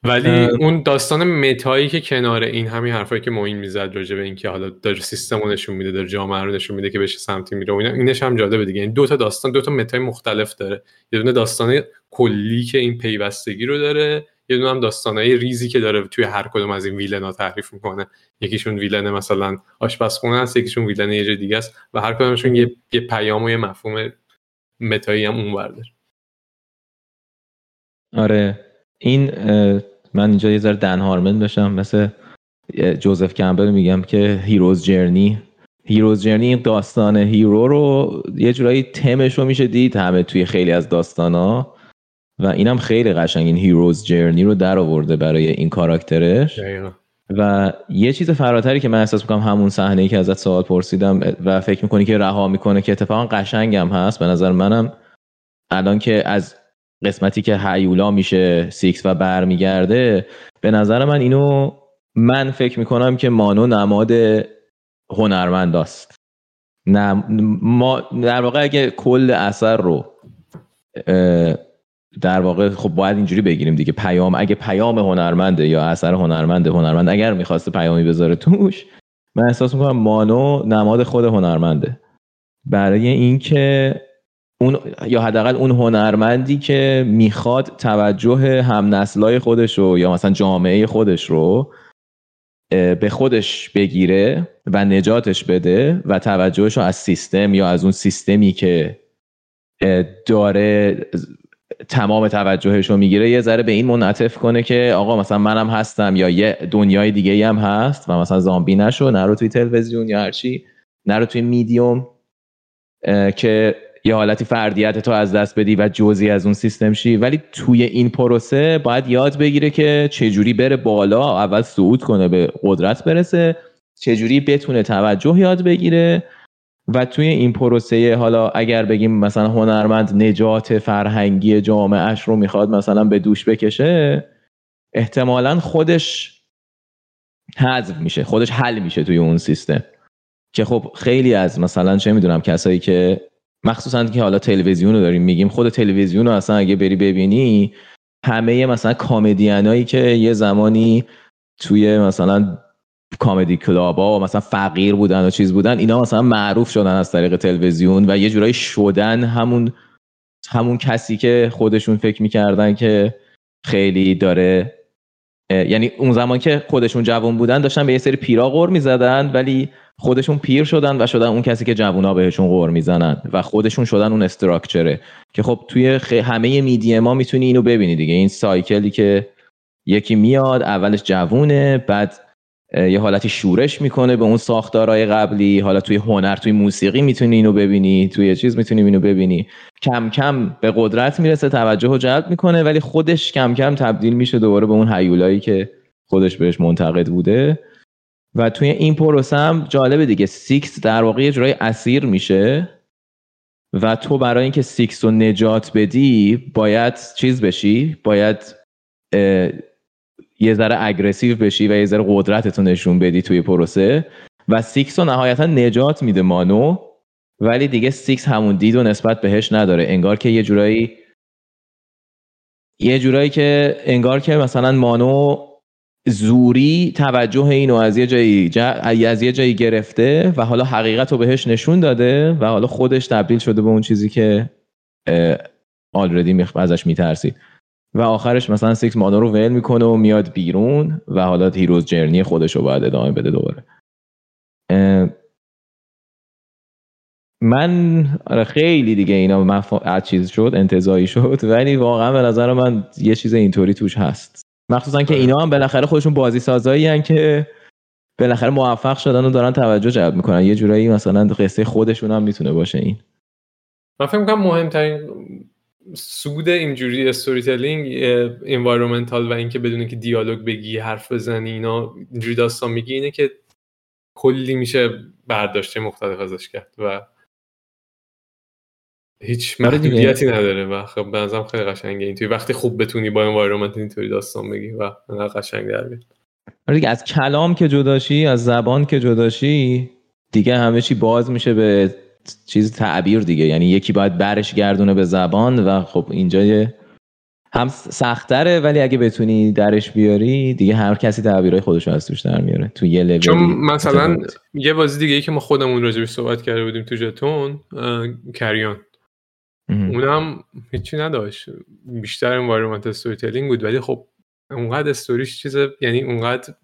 S2: ولی اون داستان meta یی که کنار این همین حرفایی که موین می‌زد راجع به اینکه حالا داره سیستم رو نشون میده داره جامعه رو نشون میده که به چه سمتی میره و اینا اینش هم جالبه دیگه. این دو تا داستان دو تا meta ی مختلف داره. یه دونه داستان کلی که این پیوستگی رو داره. یه دونه هم داستانای ریزی که داره توی هر کدوم از این villain ا تعریف می‌کنه. یکیشون villain مثلا آشپزخونه است یکیشون villain یه جای دیگه است و هر کدومشون یه, یه پیام و یه مفهوم meta یی هم اونور داره.
S1: آره. این من اینجا یه ذره Dan Harmon بشم مثل Joseph Campbell میگم که hero's journey hero's journey داستان hero رو یه جورایی تمش رو میشه دید همه توی خیلی از داستان ها و اینم خیلی قشنگ این hero's journey رو در آورده برای این کاراکترش. و یه چیز فراتری که من احساس می‌کنم همون صحنه ای که ازت سوال پرسیدم و فکر می‌کنی که رها می‌کنه که اتفاقا قشنگم هست به نظر منم الان که از قسمتی که هیولا میشه سیکس و برمیگرده به نظر من اینو من فکر می‌کنم که مانو نماد هنرمند است نه ما در واقع اگه کل اثر رو در واقع خب باید اینجوری بگیریم دیگه. پیام اگه پیام هنرمنده یا اثر هنرمنده هنرمند اگر می‌خواسته پیامی بذاره توش من احساس می‌کنم مانو نماد خود هنرمنده. برای اینکه اون یا حداقل اون هنرمندی که می‌خواد توجه هم نسلای خودش رو یا مثلا جامعه خودش رو به خودش بگیره و نجاتش بده و توجهش رو از سیستم یا از اون سیستمی که داره تمام توجهش رو می‌گیره یه ذره به این منعطف کنه که آقا مثلا منم هستم یا یه دنیای دیگه هم هست و مثلا زامبی نشو نرو توی تلویزیون یا هرچی نرو توی میدیوم که یه حالتی فردیت تو از دست بدی و جزی از اون سیستم شی. ولی توی این پروسه باید یاد بگیره که چجوری بره بالا اول صعود کنه به قدرت برسه چجوری بتونه توجه یاد بگیره. و توی این پروسه حالا اگر بگیم مثلا هنرمند نجات فرهنگی جامعهش رو می‌خواد مثلا به دوش بکشه احتمالا خودش حذف میشه خودش حل میشه توی اون سیستم. که خب خیلی از مثلا چه می‌دونم کسایی که مخصوصا که حالا تلویزیون رو داریم میگیم خود تلویزیون رو اصلا اگه بری ببینی همه مثلا کامدیانایی که یه زمانی توی مثلا کامدی کلابا و مثلا فقیر بودن و چیز بودن اینا مثلا معروف شدن از طریق تلویزیون و یه جورایی شدن همون همون کسی که خودشون فکر می‌کردن که خیلی داره یعنی اون زمان که خودشون جوان بودن داشتن به یه سری پیرا غور می‌زدن ولی خودشون پیر شدن و شدن اون کسی که جوونا بهشون غور می‌زنن و خودشون شدن اون استراکچره که خب توی. همه میدیه ما می‌تونی اینو ببینی دیگه این سایکلی که یکی میاد اولش جوونه بعد یه حالتی شورش می‌کنه به اون ساختارهای قبلی. حالا توی هنر توی موسیقی می‌تونی اینو ببینی توی چیز می‌تونی اینو ببینی. کم کم به قدرت می‌رسه توجه رو جلب می‌کنه ولی خودش کم کم تبدیل میشه دوباره به اون حیولایی که خودش بهش منتقد بوده. و توی این پروسه هم جالبه دیگه. سیکس در واقع یه جورای اسیر میشه و تو برای اینکه سیکس رو نجات بدی باید چیز بشی باید یه ذره aggressive بشی و یه ذره قدرتتو نشون بدی توی پروسه. و سیکس رو نهایتا نجات میده مانو. ولی دیگه سیکس همون دید و نسبت بهش نداره. انگار که یه جورایی یه جورایی که انگار که مثلا مانو زوری توجه اینو از یه جایی از یه جایی گرفته و حالا حقیقت رو بهش نشون داده و حالا خودش تبدیل شده به اون چیزی که already ازش میترسید. و آخرش مثلا سیکس مانو رو ول می‌کنه و میاد بیرون و حالا hero's journey خودش رو باید ادامه بده دوباره. من آره خیلی دیگه اینا مف... چیز شد انتزاعی شد ولی واقعا به نظر من یه چیز اینطوری توش هست. مخصوصا که اینا هم بالاخره خودشون بازی سازایی هن که بالاخره موفق شدن و دارن توجه جلب می‌کنن. یه جورایی مثلا قصه خودشون هم می‌تونه باشه این.
S2: من فکر می‌کنم مهمترین سود اینجوری استوری تلینگ انوایرومنتال و اینکه بدون که دیالوگ بگی حرف بزنی اینا اینجوری داستان میگی اینه که کلی میشه برداشته مختلف ازش کرد و هیچ محدودیتی نداره و خب به نظرم خیلی قشنگه اینطوری وقتی خوب بتونی با انوایرمنت اینطوری داستان بگی و انقدر قشنگ در
S1: آره دیگه از کلام که جداشی از زبان که جداشی دیگه همه چی باز میشه به چیز تعبیر دیگه. یعنی یکی باید برش گردونه به زبان و خب اینجا هم سختره ولی اگه بتونی درش بیاری دیگه هر کسی تعبیرهای خودش رو از توش در میاره. تو یه لولی
S2: چون مثلا یه بازی دیگه ای که ما خودمون راجبش صحبت کرده بودیم تو جتون کریان. اونم هیچی نداشت. بیشتر انوایرمنت استوری تلینگ بود ولی خب اونقدر استوریش چیز یعنی اونقدر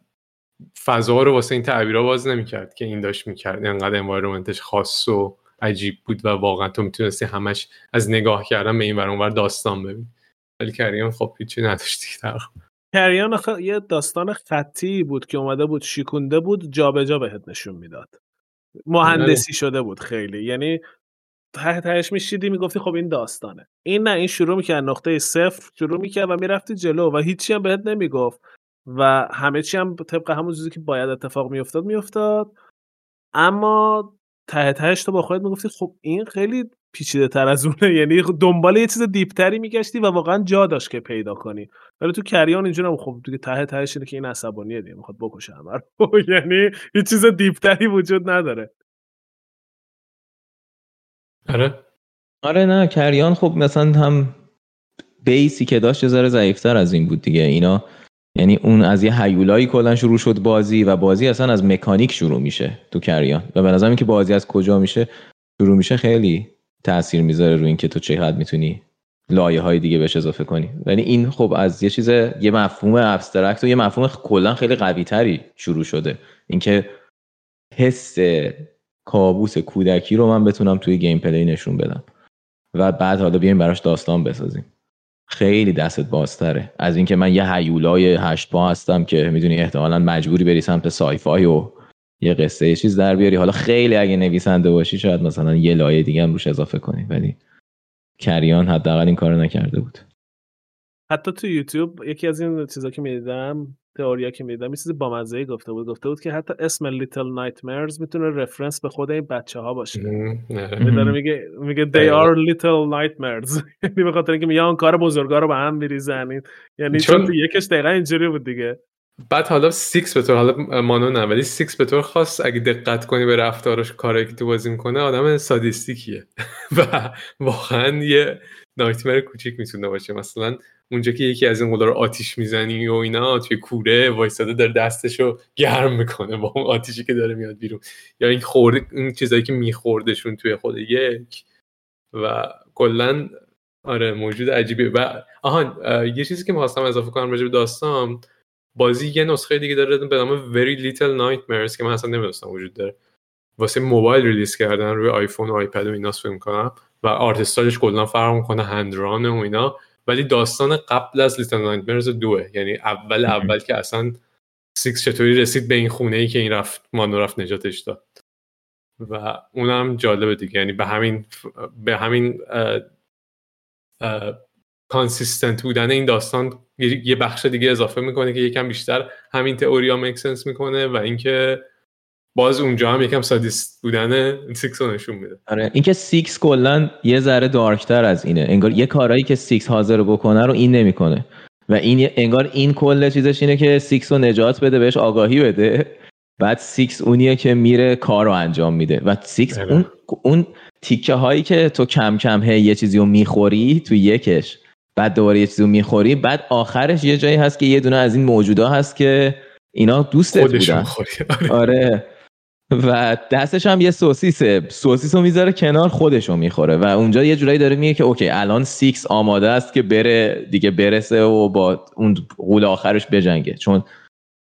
S2: فضا رو واسه این تعبیرها باز نمی‌کرد که این داشت می‌کرد. انقدر انوایرمنتش خاص و عجیب بود و واقعا تو می‌تونستی همش از نگاه کردن به این ور اونور داستان ببین ولی کریان خب هیچی نداشتی
S3: کریان یه داستان خطی بود که اومده بود شیکونده بود جابجا جا بهت نشون می‌داد. مهندسی شده بود خیلی. یعنی ته تهش میشیدی می‌گفتی خب این داستانه. این نه این شروع می‌کرد. نقطه صفر شروع می‌کرد و می‌رفتی جلو و هیچی هم بهت نمی‌گفت. و همه چی هم طبق همون چیزی که باید اتفاق میافتاد میافتاد. اما ته تهش تو با خودت می‌گفتی خب این خیلی پیچیده تر از اونه. یعنی دنبال یه چیز دیپتری میگشتی و واقعا جا داشت که پیدا کنی. ولی تو کریان اینجوری خب دیگه ته تهش اینه که این عصبانیه دیگه می‌خواد بکشه همه یعنی یه چیز دیپتری وجود نداره.
S2: آره.
S1: آره نه. کریان خب مثلا هم بیسی که داشت یه ذره ضعیفتر از این بود دیگه. اینا یعنی اون از یه هیولایی کلا شروع شد بازی و بازی اصلا از مکانیک شروع میشه تو کریان. و به نظرم که بازی از کجا میشه؟ شروع میشه خیلی تاثیر می‌ذاره روی اینکه تو چقدر می‌تونی لایه های دیگه بهش اضافه کنی. ولی این خب از یه چیز یه مفهوم abstract و یه مفهوم کلا خیلی قوی تری شروع شده. اینکه حس کابوس کودکی رو من بتونم توی gameplay نشون بدم. و بعد حالا بیایم براش داستان بسازیم. خیلی دستت بازتره. از اینکه من یه هیولای هشت پا هستم که می‌دونی احتمالا مجبوری بری سمت sci-fi و یه قصه یه چیز در بیاری. حالا خیلی اگه نویسنده باشی شاید مثلا یه لایه دیگه هم روش اضافه کنی. ولی creator حداقل این کارو نکرده بود.
S3: حتی تو یوتیوب یکی از این چیزا که می‌دیدم theory ا که می‌دیدم یه چیزی بامزه گفته بود. گفته بود که حتی اسم Little Nightmares می‌تونه reference به خود این بچه ها باشه داره میگه میگه they are little nightmares. یعنی به خاطر اینکه میان کار بزرگا رو به هم میریزن یعنی چون یکش دقیقا اینجوری بود دیگه.
S2: بعد حالا سیکس به طور حالا Mono نه ولی سیکس به طور خاص اگه دقت کنی به رفتارش کاری که تو بازی می‌کنه آدم sadistic یه. و واقعا یه نایتمر کوچیک می‌تونه باشه. مثلا اونجا که یکی از این قولا رو آتیش می‌زنی و اینا توی کوره وایساده داره دستشو گرم می‌کنه با اون آتیشی که داره میاد بیرون. یا این خورده این چیزایی که میخوردشون توی خود یک و کلا آره موجود عجیبه و آها یه چیزی که می‌خواستم اضافه کنم راجع به داستان بازی یه نسخه دیگه داره به نام Very Little Nightmares که من اصلا نمی‌دونستم وجود داره. واسه موبایل release کردن روی آیفون و iPad و اینا فکر کنم و art style ش کلا فرق می‌کنه هندران و اینا. ولی داستان قبل از Little Nightmares دوه یعنی اول اول که اصلا سیکس چطوری رسید به این خونه ای که این رفت Mono رفت نجاتش داد. و اونم جالبه دیگه. یعنی به همین به همین consistent بودن این داستان یه بخش دیگه اضافه می‌کنه که یکم بیشتر همین تئوریا make sense می‌کنه و اینکه باز اونجا هم یکم سادیست بودن سیکس رو نشون میده.
S1: آره اینکه سیکس کلا یه ذره dark تر از اینه. انگار یه کارهایی که سیکس حاضر بکنه رو این نمی‌کنه. و این انگار این کل چیزش اینه که سیکس رو نجات بده بهش آگاهی بده. بعد سیکس اونیه که میره کار رو انجام میده. و سیکس اون اون تیکه هایی که تو کم کم هی یه چیزی رو می‌خوری تو یکش بعد دوباره یه چیزی رو می‌خوری بعد آخرش یه جایی هست که یه دونه از این موجودا هست که اینا دوستت بودن. آره. و دستش هم یه سوسیسه. سوسیس رو می‌ذاره کنار خودش رو می‌خوره. و اونجا یه جورایی داره میگه که okay الان سیکس آماده است که بره دیگه برسه و با اون غول آخرش بجنگه. چون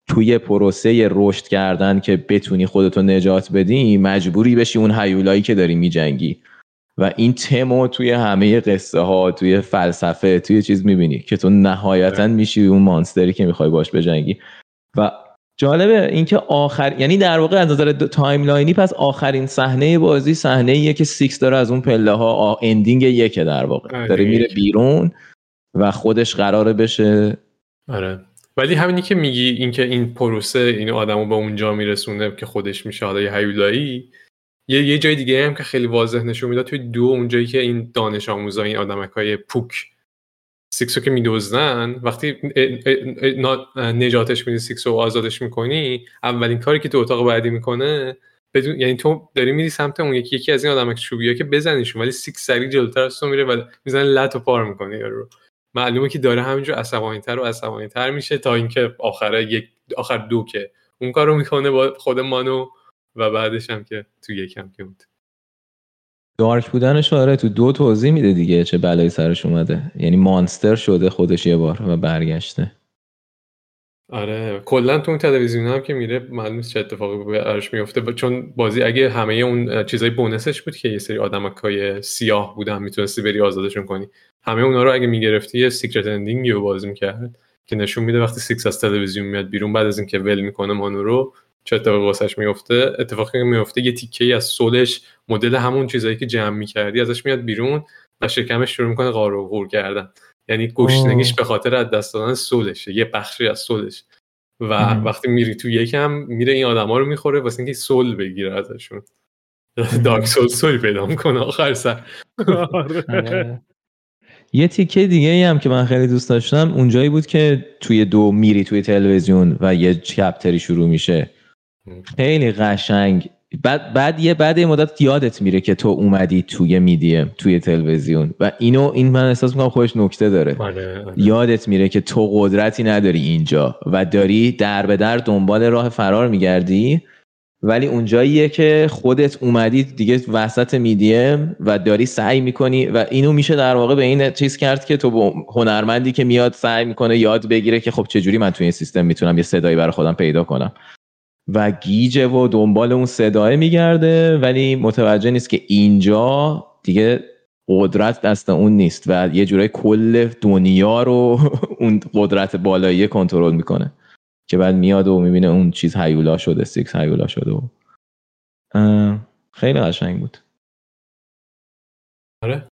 S1: توی پروسه رشد کردن که بتونی خودتو نجات بدی مجبوری بشی اون هیولایی که داری میجنگی. و این تمو توی همه قصه ها توی فلسفه توی چیز می‌بینی که تو نهایتا میشی اون monster ی که می‌خوای باش بجنگی. و جالبه اینکه آخر یعنی در واقع از نظر timeline ی پس آخرین صحنه بازی صحنه ایه که سیکس داره از اون پله ها ending یکه در واقع. داره میره بیرون و خودش قراره بشه.
S2: آره. ولی همینی که میگی اینکه این پروسه این آدمو به اونجا میرسونه که خودش میشه حالا یه هیولایی یه یه جای دیگه هم که خیلی واضح نشون می‌داد توی دو اونجایی که این دانش آموزا این آدمکای پوک سیکسو که میدزدن وقتی نجاتش میدی سیکسو آزادش می‌کنی اولین کاری که تو اتاق بعدی می‌کنه بدون یعنی تو داری میری سمت اون یکی یکی از این آدم چوبیا که بزنیشون ولی سیکس سری جلوتر از تو میره و می‌زنه لت و پار می‌کنه یارو معلومه که داره همینجور عصبانیتر و عصبانیتر میشه تا اینکه آخره یک آخر دو که اون کارو می‌کنه با خود Mono و بعدش هم که تو یکم که بود.
S1: dark بودنش آره تو دو توضیح میده دیگه چه بلایی سرش اومده. یعنی monster شده خودش یه بار و برگشته.
S2: آره کلا تو اون تلویزیون هم که میره معلوم چه اتفاقی براش میفته. چون بازی اگه همه اون چیزای bonus ش بود که یه سری آدمکای سیاه بودن می‌تونستی بری آزادشون کنی. همه اونا رو اگه می‌گرفتی یه secret ending رو بازی می‌کرد که نشون میده وقتی سیکس از تلویزیون میاد بیرون بعد از اینکه ول می‌کنه Mono رو چه اتفاقی واسش میفته اتفاقی که میفته یه تیکه از سولش مدل همون چیزایی که جمع می‌کردی ازش میاد بیرون و شکمش شروع می‌کنه قار و غور کردن. یعنی گشنگیش به خاطر از دست دادن سولشه یه بخشی از سولش و
S1: مهم.
S2: وقتی میری تو یکم میره این آدما رو می‌خوره واسه اینکه سول بگیره ازشون. دارک سول سولی پیدا می‌کنه آخر سر.
S3: آره.
S1: آره. یه تیکه دیگه ای هم که من خیلی دوست داشتم اونجایی بود که توی دو میری توی تلویزیون و یه چپتری شروع میشه. خیلی قشنگ. بعد بعد یه بعد یه مدت یادت میره که تو اومدی توی میدیم توی تلویزیون. و اینو این من احساس می‌کنم خودش نکته داره.
S2: آره آره.
S1: یادت میره که تو قدرتی نداری اینجا و داری در به در دنبال راه فرار میگردی. ولی اونجاییه که خودت اومدی دیگه وسط میدیم و داری سعی می‌کنی و اینو میشه در واقع به این چیز کرد که تو هنرمندی که میاد سعی می‌کنه یاد بگیره که خب چجوری من توی این سیستم می‌تونم یه صدایی برای خودم پیدا کنم. و گیجه و دنبال اون صدای میگرده ولی متوجه نیست که اینجا دیگه قدرت دست اون نیست و یه جورای کل دنیا رو اون قدرت بالایی کنترل می‌کنه که بعد میاد و می‌بینه اون چیز هیولا شده سیکس هیولا شده و خیلی قشنگ بود.
S2: آره.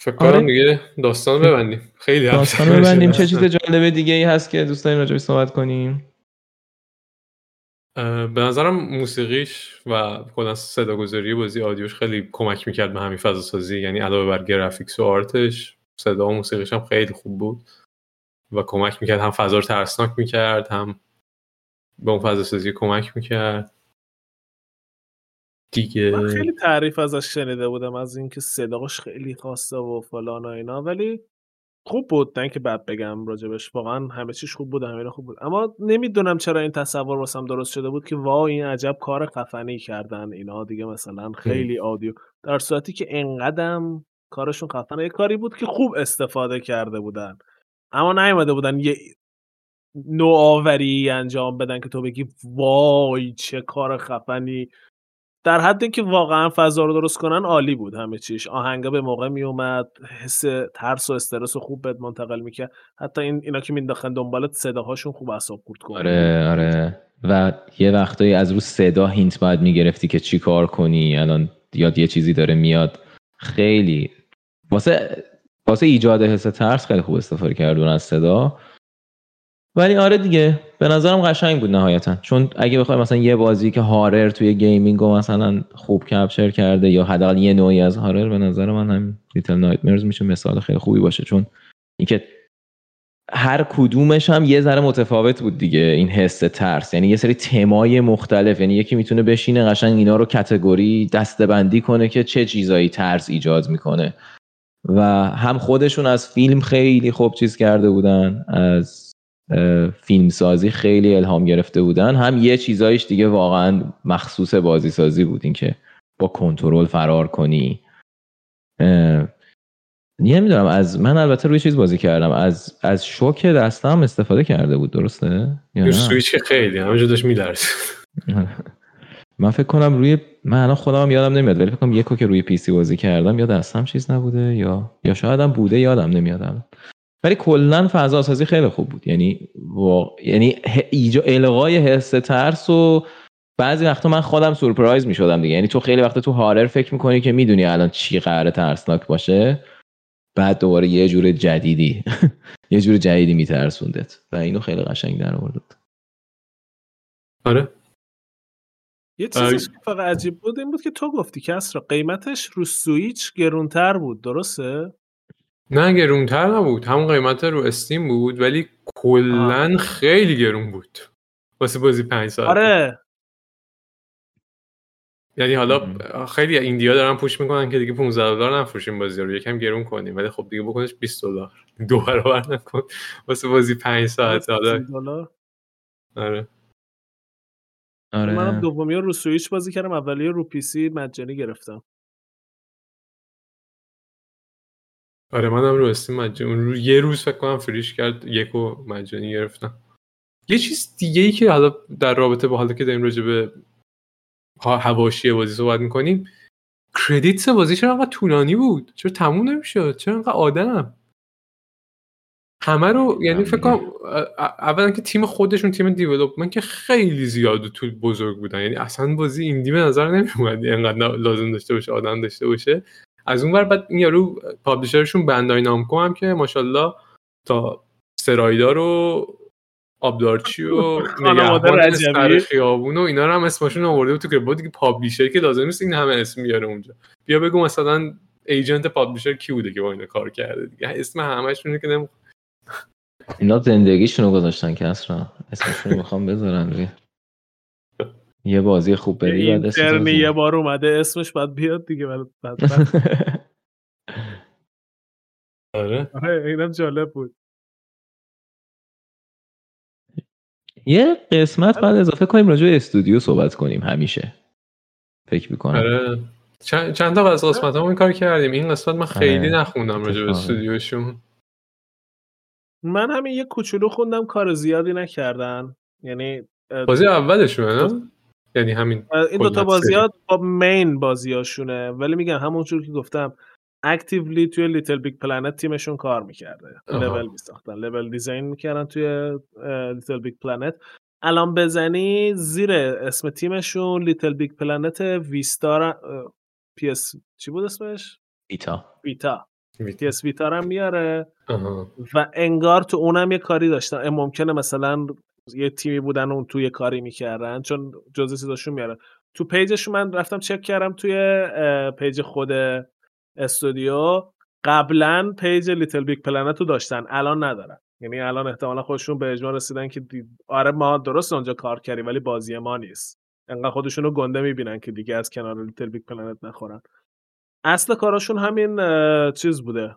S2: فکر کنم
S1: آره.
S2: دیگه داستان ببندیم. خیلی
S1: داستان. ببندیم. چه چیز جالب دیگه ای هست که دوست داریم راجعش صحبت کنیم؟
S2: به نظرم موسیقیش و کلا صداگذاری بازی آدیوش خیلی کمک می‌کرد به همین فضا سازی یعنی علاوه بر گرافیکس و آرتش صدا و موسیقیش هم خیلی خوب بود و کمک می‌کرد. هم فضا رو ترسناک می‌کرد هم به اون فضا سازی کمک می‌کرد. دیگه
S3: من خیلی تعریف ازش شنیده بودم از اینکه صداش خیلی خاصه و فلان و اینا ولی خوب بود نه اینکه بد بگم راجبش واقعا همه چیش خوب بود همه خوب بود. اما نمی‌دونم چرا این تصور واسم درست شده بود که وای این عجب کار خفنی کردن اینا. دیگه مثلا خیلی آدیو. در صورتی که انقدم کارشون خفنه یه کاری بود که خوب استفاده کرده بودن. اما نیومده بودن یه نوآوری انجام بدن که تو بگی وای چه کار خفنی. در حد اینکه واقعا فضا رو درست کنن عالی بود همه چیش. آهنگا به موقع می اومد حس ترس و استرس رو خوب بهت منتقل می‌کرد. حتی این اینا که مینداختن دنبالت صداهاشون خوب اعصاب خورد کنه
S1: آره آره. و یه وقتایی از رو صدا hint باید می‌گرفتی که چی کار کنی الان یاد یه چیزی داره میاد. خیلی. واسه واسه ایجاد حس ترس خیلی خوب استفاده کردن از صدا. ولی آره دیگه به نظرم قشنگ بود نهایتا. چون اگه بخوای مثلا یه بازی که horror توی gaming رو مثلا خوب capture کرده یا حداقل یه نوعی از horror به نظر من هم Little Nightmares میشه مثال خیلی خوبی باشه. چون اینکه هر کدومش هم یه ذره متفاوت بود دیگه این حس ترس. یعنی یه سری تمای مختلف یعنی یکی می‌تونه بشینه قشنگ اینا رو کتگوری دستبندی کنه که چه چیزایی ترس ایجاد می‌کنه. و هم خودشون از فیلم خیلی خوب چیز کرده بودن از اه، فیلم سازی خیلی الهام گرفته بودن. هم یه چیزایش دیگه واقعا مخصوص بازی سازی بود اینکه با کنترل فرار کنی. نمی‌دونم از من البته روی چیز بازی کردم. از از shock دستم استفاده کرده بود درسته؟ یا نه؟
S2: سویچ که خیلی همونجا داشت میترسید
S1: من فکر کنم روی من الان خودم یادم نمیاد ولی فکر کنم یکو که روی PC بازی کردم یا دستم چیز نبوده یا یا شاید هم بوده یادم نمیاد الان. ولی کلا فضا سازی خیلی خوب بود. یعنی وا... یعنی ه- ایجا القای حس ترس و بعضی وقتا من خودم surprise می شدم دیگه. یعنی تو خیلی وقتا تو horror فکر می‌کنی که می‌دونی الان چی قراره ترسناک باشه. بعد دوباره یه جور جدیدی یه جور جدیدی میترسوندت. و اینو خیلی قشنگ در آورد
S2: آره.
S3: یه چیزی که فقط عجیب بود این بود که تو گفتی کس را قیمتش رو سویچ گرونتر بود. درسته؟
S2: نه گرونتر نبود. همون قیمت رو استیم بود ولی کلا خیلی گرون بود. واسه بازی پنج ساعت.
S3: آره.
S2: یعنی حالا خیلی indie ا دارن push می‌کنن که دیگه 15 دلار نفروشیم بازی رو. یکم گرون کنیم ولی خب دیگه بکنش 20 دلار. دو برابر نکن. واسه بازی 5 ساعت حالا.
S3: دلار.
S2: آره.
S3: منم
S1: آره
S3: دومی رو سویچ بازی کردم اولی رو PC مجانی گرفتم.
S2: آره منم رو Steam مجانی رو یه روز فکر کنم free ش کرد یکو مجانی گرفتم. یه چیز دیگه ای که حالا در رابطه با حالا که داریم راجع به حواشی بازی صحبت می‌کنیم کردیتس بازی چرا انقدر طولانی بود؟ چرا تموم نمی‌شد؟ چرا انقدر آدم؟ همه رو یعنی فکر کنم اولا که تیم خودشون تیم دیولپمنت که خیلی زیاد و طول بزرگ بودن. یعنی اصلا بازی ایندی به نظر نمیومد اینقدر نا- لازم داشته باشه آدم داشته باشه. از اون ور بعد این یارو پابلشرشون بندای نامکو هم که ماشاءالله تا سرایدا رو آبدارچی و نگهبان خیابون و اینا رو هم اسمشون آورده بود تو که بود دیگه پابلیشر که لازم نیست این همه اسم بیاره اونجا. بیا بگو مثلا ایجنت پابلیشر کی بوده که با اینا کار کرده دیگه؟ اسم همشون که نمی...
S1: اینا زندگیشونو گذاشتن که اصلا. اسمشون رو می‌خوام بذارن یه بازی خوب بری بعد
S3: اینترنی. یه بار اومده اسمش باید بیاد دیگه ولی بعد
S2: آره.
S3: آره اینم جالب بود.
S1: یه قسمت بعد اضافه کنیم راجع به استودیو صحبت کنیم همیشه. فکر می‌کنم.
S2: آره. چند, تا از قسمت این کار کردیم. این قسمت من خیلی
S1: آره.
S2: نخوندم راجع به. استودیوشون.
S3: من همین یه کوچولو خوندم کار زیادی نکردن. یعنی
S2: بازی اولشونه نه؟ یعنی همین
S3: این دوتا
S2: کلا
S3: بازی. ها با مین بازیاشونه. ولی میگم همونجور که گفتم actually توی LittleBigPlanet تیمشون کار می‌کرده. لول میساختن. level design می‌کردن توی LittleBigPlanet الان بزنی زیر اسم تیمشون LittleBigPlanet ویستا PS چی بود اسمش؟
S1: ایتا
S3: Vita PS Vita هم میاره. و انگار تو اونم یه کاری داشتن. ممکنه مثلا یه تیمی بودن اون تو یه کاری می‌کردن. چون جزء چیزاشون میاره تو page شون من رفتم چک کردم توی page خود استودیو. قبلا page Little Big Planet رو داشتن. الان ندارن. یعنی الان احتمالا خودشون به اجماع رسیدن که دی- آره ما درست اونجا کار کردیم ولی بازی ما نیست. انقدر خودشون رو گنده می‌بینن که دیگه از کنار Little Big Planet نخورن. اصل کاراشون همین چیز بوده.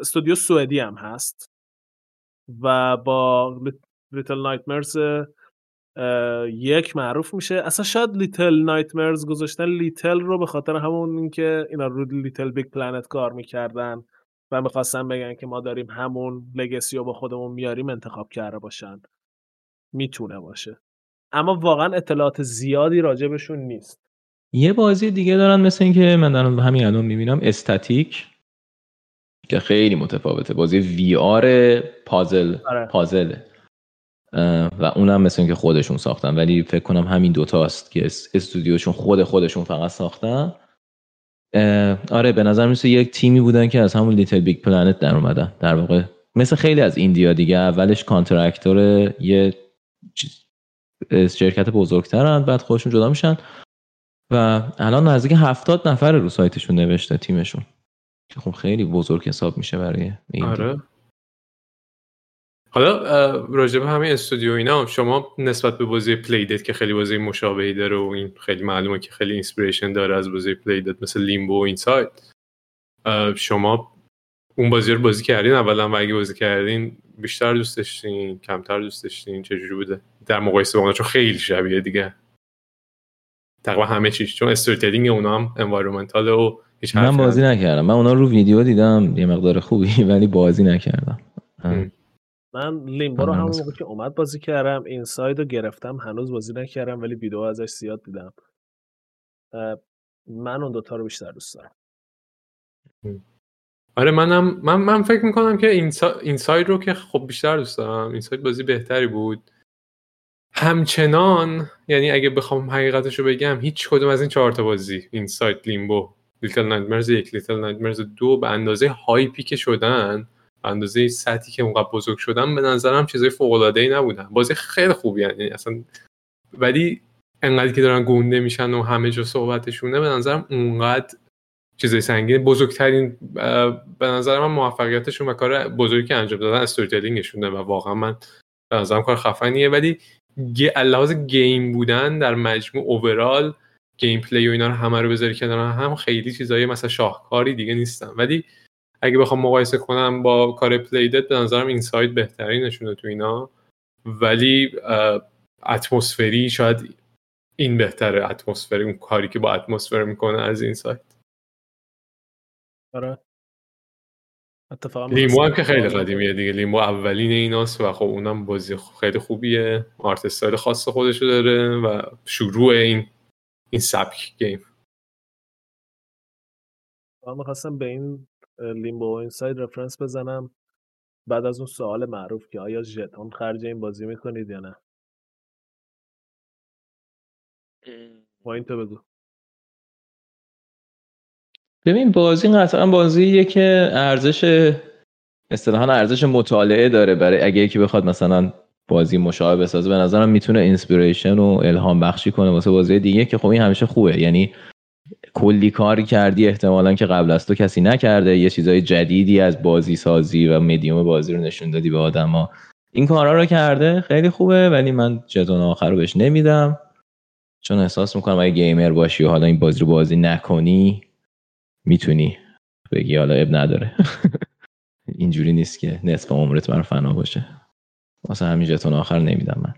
S3: استودیو سوئدی هم هست. و با Little Nightmares یک معروف میشه. اصلا شاید Little Nightmares گذاشتن. Little رو به خاطر همون اینکه اینا رو Little Big Planet کار می‌کردن و می‌خواستن بگن که ما داریم همون legacy رو با خودمون میاریم انتخاب کرده باشن. می‌تونه باشه. اما واقعا اطلاعات زیادی راجبشون نیست.
S1: یه بازی دیگه دارن مثل اینکه من دارم همین الان می‌بینم Statik که خیلی متفاوته. بازی VR puzzle
S3: آره.
S1: پازله. و اونم مثل اینکه خودشون ساختن. ولی فکر کنم همین دوتاست که اس- استودیوشون خود خودشون فقط ساختن. آره به نظر میرسه یک تیمی بودن که از همون Little Big Planet در اومدن. در واقع مثل خیلی از indie ها دیگه اولش contractor یه شرکت بزرگترن بعد خودشون جدا میشن. و الان نزدیک هفتاد نفر رو سایتشون نوشته تیمشون. که خب خیلی بزرگ حساب میشه برای این
S2: آره. حالا به همین استودیو اینا شما نسبت به بازی Playdead که خیلی بازی مشابهی داره و این خیلی معلومه که خیلی inspiration داره از بازی Playdead مثل Limbo و Inside شما اون بازی رو بازی کردین اولا و اگه بازی کردین بیشتر دوست داشتین کمتر دوست داشتین چجوری بوده در مقایسه با اونا چون خیلی شبیه دیگه تقریبا همه چیز چون استوری اونا هم environmental و هیچ
S1: من بازی. نکردم من اونا رو ویدیو دیدم یه مقدار خوبی ولی بازی نکردم.
S2: ام.
S3: من Limbo رو همون موقع که اومد بازی کردم Inside رو گرفتم هنوز بازی نکردم ولی ویدیو ازش زیاد دیدم. من اون دوتا رو بیشتر دوست دارم.
S2: آره منم من من فکر می‌کنم که Insi... Inside رو که خب بیشتر دوست دارم Inside بازی بهتری بود. همچنان یعنی اگه بخوام حقیقتش رو بگم هیچ کدوم از این چهار تا بازی Inside Limbo Little Nightmares یک Little Nightmares دو به اندازه hype ی که شدن اندازه سطحی که اونقدر بزرگ شدن به نظرم چیزای فوق العاده ای نبودن بازی خیلی خوبی یعنی اصلا ولی انقدر که دارن گنده میشن و همه جا صحبتشونه به نظرم اونقدر چیزای سنگین بزرگترین به نظر من موفقیتشون و کار بزرگی که انجام دادن storytelling شونه و واقعا من به نظرم کار خفنیه ولی. لحاظ game بودن در مجموع overall gameplay و اینا رو همه رو بذاری کنار هم خیلی چیزای مثلا شاهکاری دیگه نیستن ولی اگه بخوام مقایسه کنم با کار Playdead به نظرم Inside بهترینشونه تو اینا. ولی اتمسفری شاید این بهتره اتمسفری اون کاری که با اتمسفر می‌کنه از Inside
S3: آره. اتفاقا
S2: Limbo هم که خیلی قدیمیه دیگه. Limbo اولین ایناست و خب اونم بازی خیلی خوبیه. art style خاص خودشو داره و شروع این این سبک game.
S3: من می‌خواستم به این Limbo Inside reference بزنم. بعد از اون سوال معروف که آیا ژتون خرج این بازی می‌کنید یا نه؟ با این تو بگو.
S1: ببین بازی قطعا بازیه که ارزش اصطلاحا ارزش مطالعه داره برای اگه یکی بخواد مثلا بازی مشابه بسازه به نظرم می‌تونه اینسپیریشن و الهام بخشی کنه واسه بازی دیگه که خب این همیشه خوبه. یعنی کلی کاری کردی احتمالا که قبل از تو کسی نکرده. یه چیزای جدیدی از بازی سازی و مدیوم بازی رو نشون دادی به آدما. این کارا رو کرده خیلی خوبه ولی من جتون آخر رو بهش نمیدم. چون احساس می‌کنم اگه گیمر باشی و حالا این بازی رو بازی نکنی می‌تونی بگی حالا اب نداره. اینجوری نیست که نصف عمرت بر فنا باشه. واسه همین جتون آخر نمیدم من.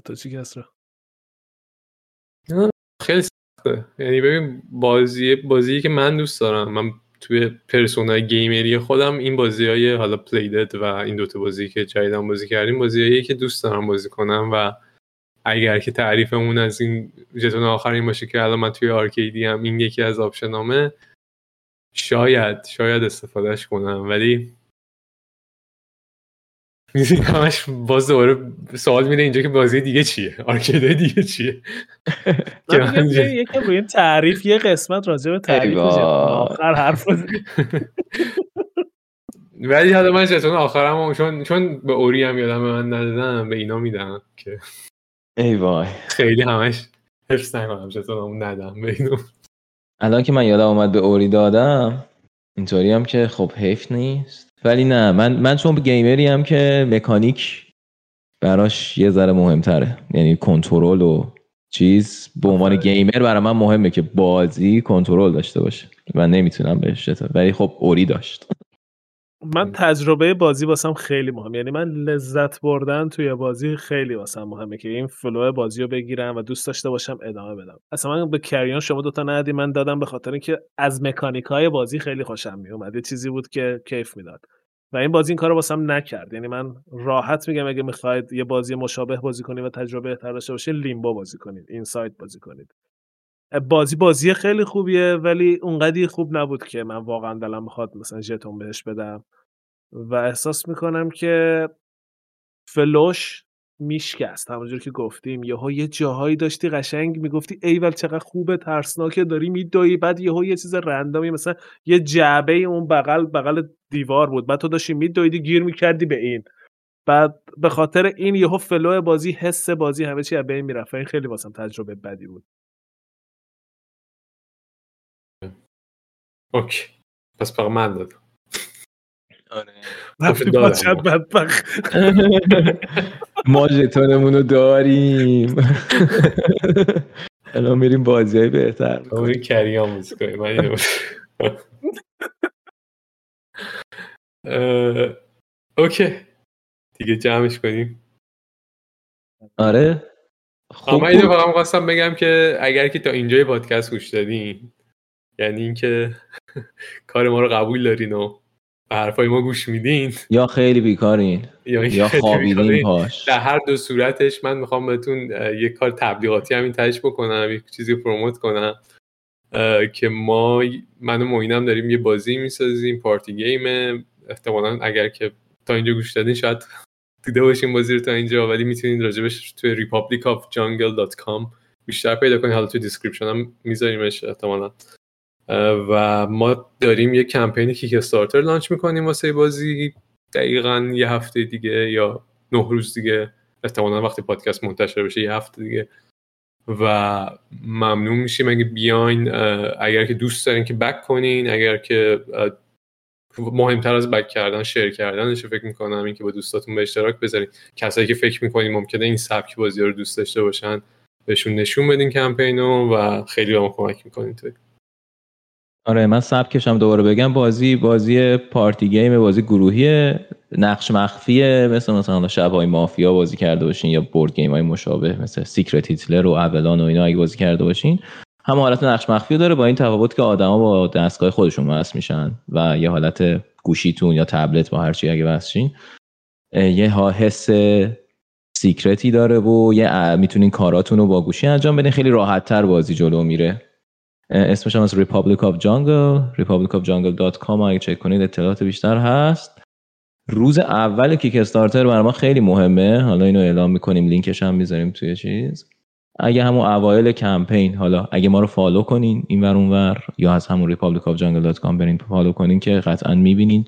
S3: تو چی کسرا
S2: خیلی سخته. یعنی ببین بازی بازی که من دوست دارم من توی پرسونای گیمری خودم این بازی های حالا پلیدد و این دوتا بازی که جدیدن بازی کردیم بازی که دوست دارم بازی کنم و اگر که تعریفمون از این جتون آخر این باشه که الان من توی آرکیدی هم این یکی از آپشنامه شاید شاید استفادهش کنم. ولی همش باز دوباره سوال میره اینجا که بازی دیگه چیه؟ آرکیده دیگه چیه؟
S3: یکم روی تعریف یه قسمت راجع به تعریف آخر حرف
S2: ولی حالا من جتون آخرم چون چون به اوری هم یادم من ندادم به اینا میدم که
S1: ای وای
S2: خیلی همش حفظ نکنم جتون ندم به اینو
S1: الان که من یادم اومد به اوری دادم اینطوری هم که خب حیف نیست. ولی نه من من چون گیمری هم که مکانیک براش یه ذره مهمتره. یعنی کنترل و چیز. به عنوان گیمر برای من مهمه که بازی کنترل داشته باشه. و نمی‌تونم بهش ولی خب اوری داشت.
S3: من تجربه بازی واسم خیلی مهم یعنی من لذت بردن توی بازی خیلی واسم مهمه که این فلو بازی رو بگیرم و دوست داشته باشم ادامه بدم. اصلا من به کریان شما دوتا ندی من دادم به خاطر اینکه از مکانیک های بازی خیلی خوشم میومد. یه چیزی بود که کیف می‌داد. و این بازی این کارو واسم نکرد. یعنی من راحت میگم اگه می‌خواید یه بازی مشابه بازی کنید و تجربه بهتر داشته باشید لیمبو بازی کنید این سایت بازی کنید. بازی بازی خیلی خوبیه ولی اونقدی خوب نبود که من واقعا دلم بخواد مثلا ژتون بهش بدم. و احساس می‌کنم که فلوش میشکست. همونجور که گفتیم یهو یه جاهایی داشتی قشنگ می‌گفتی ایول چقدر خوبه ترسناکه داری میدوی بعد یهو یه چیز رندامی مثلا یه جعبه اون بغل بغل دیوار بود. بعد تو داشتی میدویدی گیر می‌کردی به این. بعد به خاطر این یهو flow بازی حس بازی همه چی از بین می‌رفت. این خیلی واسم تجربه بدی بود.
S2: okay پس فقط من دادم
S1: آره
S3: بدبخت
S1: ما ژتونمون رو داریم الان میریم بازی های بهتر
S2: میریم کریان بازی کنیم من اوکی دیگه جمعش کنیم
S1: آره
S2: خوب من اینو فقط خواستم بگم که اگر که تا اینجای پادکست گوش دادین یعنی اینکه کار ما رو قبول دارین و به حرفای ما گوش میدین.
S1: یا خیلی بیکارین
S2: یا,
S1: یا خوابیدین پاش.
S2: در هر دو صورتش من می‌خوام بهتون یک کار تبلیغاتی همین تهش بکنم یک چیزی promote کنم که ما من و معینم داریم یه بازی می‌سازیم party game. احتمالا اگر که تا اینجا گوش دادین شاید دیده باشین بازی رو تا اینجا ولی می‌تونید راجبش توی republicofjungle.com بیشتر پیدا کنید حالا توی description هم میذاریمش احتمالا. و ما داریم یه کمپین Kickstarter launch می‌کنیم واسه بازی. دقیقا یه هفته دیگه یا نه روز دیگه. احتمالا وقتی پادکست منتشر بشه یه هفته دیگه. و ممنون میشیم اگه بیاین اگر که دوست دارین که بک کنین اگر که مهمتر از بک کردن شیر کردنش فکر می‌کنم این که با دوستاتون به اشتراک بذارین. کسایی که فکر می‌کنین ممکنه این سبک بازی رو دوست داشته باشن بهشون نشون بدین کمپینو و خیلی به ما کمک می‌کنین توی.
S1: آره من سبکشم دوباره بگم بازی بازی party game بازی گروهی نقش مخفیه مثل مثلا شب های مافیا بازی کرده باشین یا board game های مشابه مثل Secret Hitler و Avalon و اینا اگه بازی کرده باشین هم حالت نقش مخفی داره با این تفاوت که آدما با دستگاه خودشون وصل میشن و یه حالت گوشیتون یا تبلت با هر چی اگه وصل یه حس secret ی داره و یه می‌تونین کاراتون رو با گوشی انجام بدین خیلی راحت تر بازی جلو میره. اسمش هم از Republic of Jungle. republicofjungle.com اگه چک کنید اطلاعات بیشتر هست. روز اول Kickstarter برای ما خیلی مهمه. حالا اینو اعلام می‌کنیم لینکش هم می‌ذاریم توی چیز. اگه همون اوایل کمپین حالا اگه ما رو follow کنین این ور اونور یا از همون republicofjungle.com برین follow کنین که قطعا می‌بینین.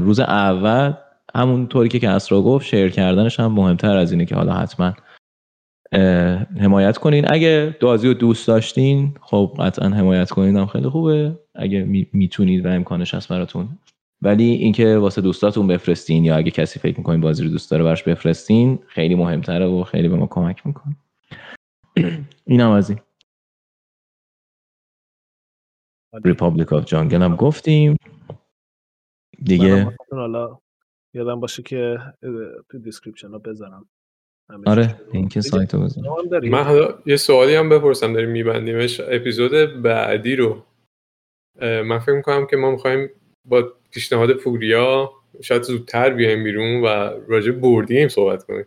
S1: روز اول همون طوری که کسرا گفت share کردنش هم مهمتر از اینه که حالا حتما حمایت کنین. اگه بازی رو دوست داشتین خب قطعا حمایت کنین هم خیلی خوبه. اگه می‌تونید و امکانش هست براتون. ولی اینکه واسه دوستاتون بفرستین یا اگه کسی فکر می‌کنین بازی رو دوست داره برش بفرستین خیلی مهمتره و خیلی به ما کمک می‌کنه. این هم از این. Republic of Jungle هم گفتیم. دیگه
S3: حالا یادم باشه که تو description ها بذارم.
S1: آره لینک سایت رو بذارم
S2: من حالا یه سوالی هم بپرسم داریم میبندیمش. اپیزود بعدی رو. من فکر می‌کنم که ما می‌خوایم با پیشنهاد پوریا شاید زودتر بیایم بیرون و راجع board game صحبت کنیم.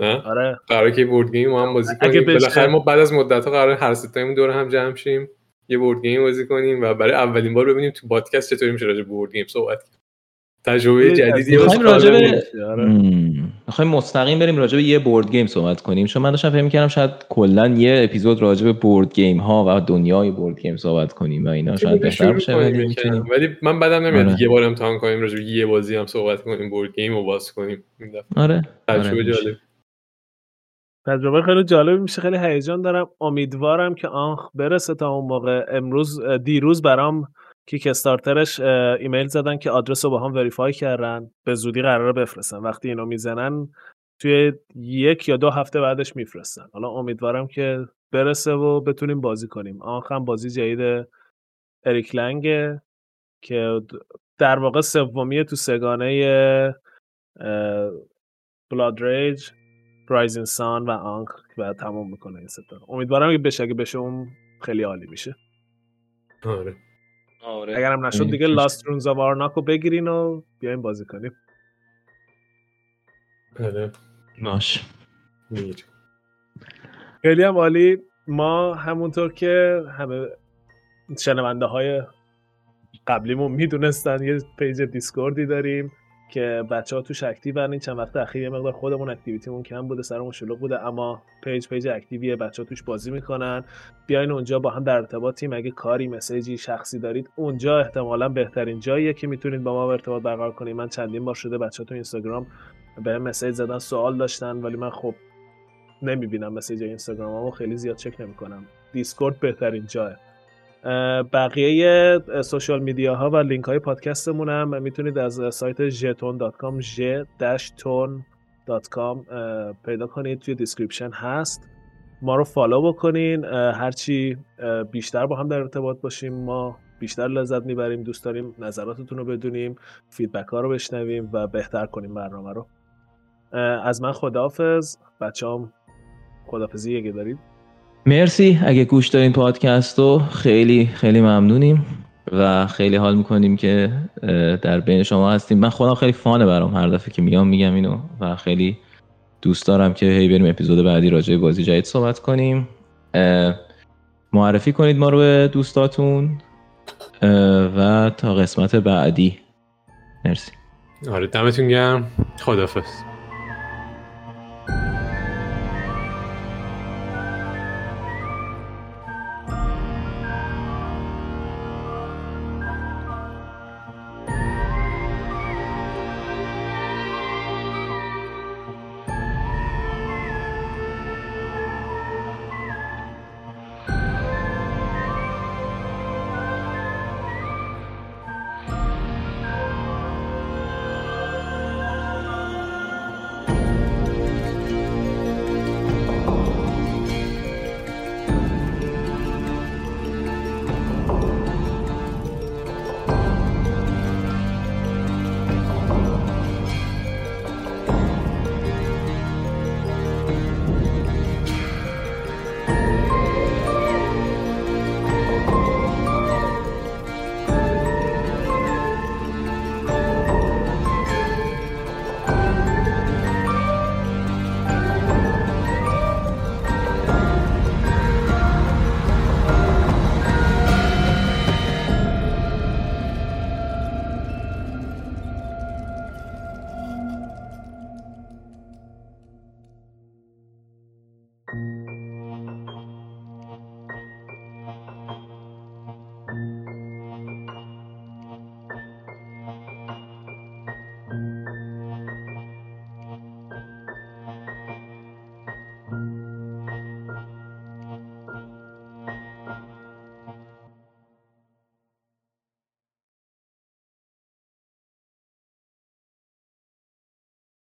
S2: نه؟
S3: آره.
S2: قراره که board game ما هم بازی کنیم. بالاخره ما بعد از مدت ها قرار هر ستایمون دور هم جمع شیم یه board game بازی کنیم و برای اولین بار ببینیم تو پادکست چطوری میشه راجع board game صحبت کنیم تجربه جدیدی
S1: می‌خوایم راجع به می‌خوایم مستقیم بریم راجع به یه board game صحبت کنیم. چون من داشتم فکر می‌کردم شاید کلا یه اپیزود راجع به board game ها و دنیای board game صحبت کنیم و اینا شاید بهتر باشه ولی
S2: ولی من بدم نمیاد
S1: آره.
S2: یه بار امتحان کنیم راجع به یه بازی هم صحبت کنیم board game رو باز کنیم. این دفعه.
S1: آره.
S2: تجربه
S1: آره،
S2: جالب.
S3: تجربه خیلی جالب میشه خیلی هیجان دارم. امیدوارم که Ankh برسه تا اون موقع. امروز دیروز برام Kickstarter ش ایمیل زدن که آدرس رو با هم verify کردن به زودی قراره بفرستن. وقتی اینو می‌زنن توی یک یا دو هفته بعدش میفرستن. حالا امیدوارم که برسه و بتونیم بازی کنیم. Ankh هم بازی جدید اریک لنگه که در واقع سومیه تو سه‌گانه Blood Rage، Rising Sun و Ankh و تمام می‌کنه این ستا امیدوارم که بشه اگه بشه اون خیلی عالی میشه.
S2: آره.
S1: آره.
S3: اگرم نشد دیگه Lost Ruins of Arnak و بگیرین و بیاین بازی کنیم.
S2: آره
S1: باش.
S2: میر.
S3: خیلی هم عالی. ما همونطور که همه شنونده های قبلیمون می‌دونستن یه page Discord ی داریم. که بچه ها توش active ن این چند وقت اخیر یه مقدار خودمون activity مون کم بوده سرمون شلوغ بوده اما page page active یه بچه ها توش بازی می‌کنن. بیاین اونجا با هم در ارتباطیم اگه کاری message ی شخصی دارید اونجا احتمالا بهترین جاییه که می‌تونید با ما ارتباط برقرار کنید. من چندین بار شده بچه ها تو اینستاگرام بهم message زدن سوال داشتن ولی من خب نمی‌بینم message اینستاگراممو. خیلی زیاد چک نمی‌کنم. Discord بهترین جایه. بقیه social media ها و لینک های پادکستمون هم می‌تونید از سایت jeton.com j-ton.com پیدا کنید. توی description هست. ما رو follow بکنین. هرچی بیشتر با هم در ارتباط باشیم ما بیشتر لذت می‌بریم دوست داریم نظراتتون رو بدونیم feedback ها رو بشنویم و بهتر کنیم برنامه رو. از من خداحافظ. بچه ها هم خداحافظی اگه دارید
S1: مرسی. اگه گوش دادین پادکست رو خیلی خیلی ممنونیم و خیلی حال می‌کنیم که در بین شما هستیم. من خودم خیلی fun ه برام هر دفعه که میام میگم اینو و خیلی دوست دارم که هی بریم اپیزود بعدی راجع به بازی جدید صحبت کنیم. معرفی کنید ما رو به دوستاتون و تا قسمت بعدی. مرسی.
S2: آره دمتون گرم. خدافظ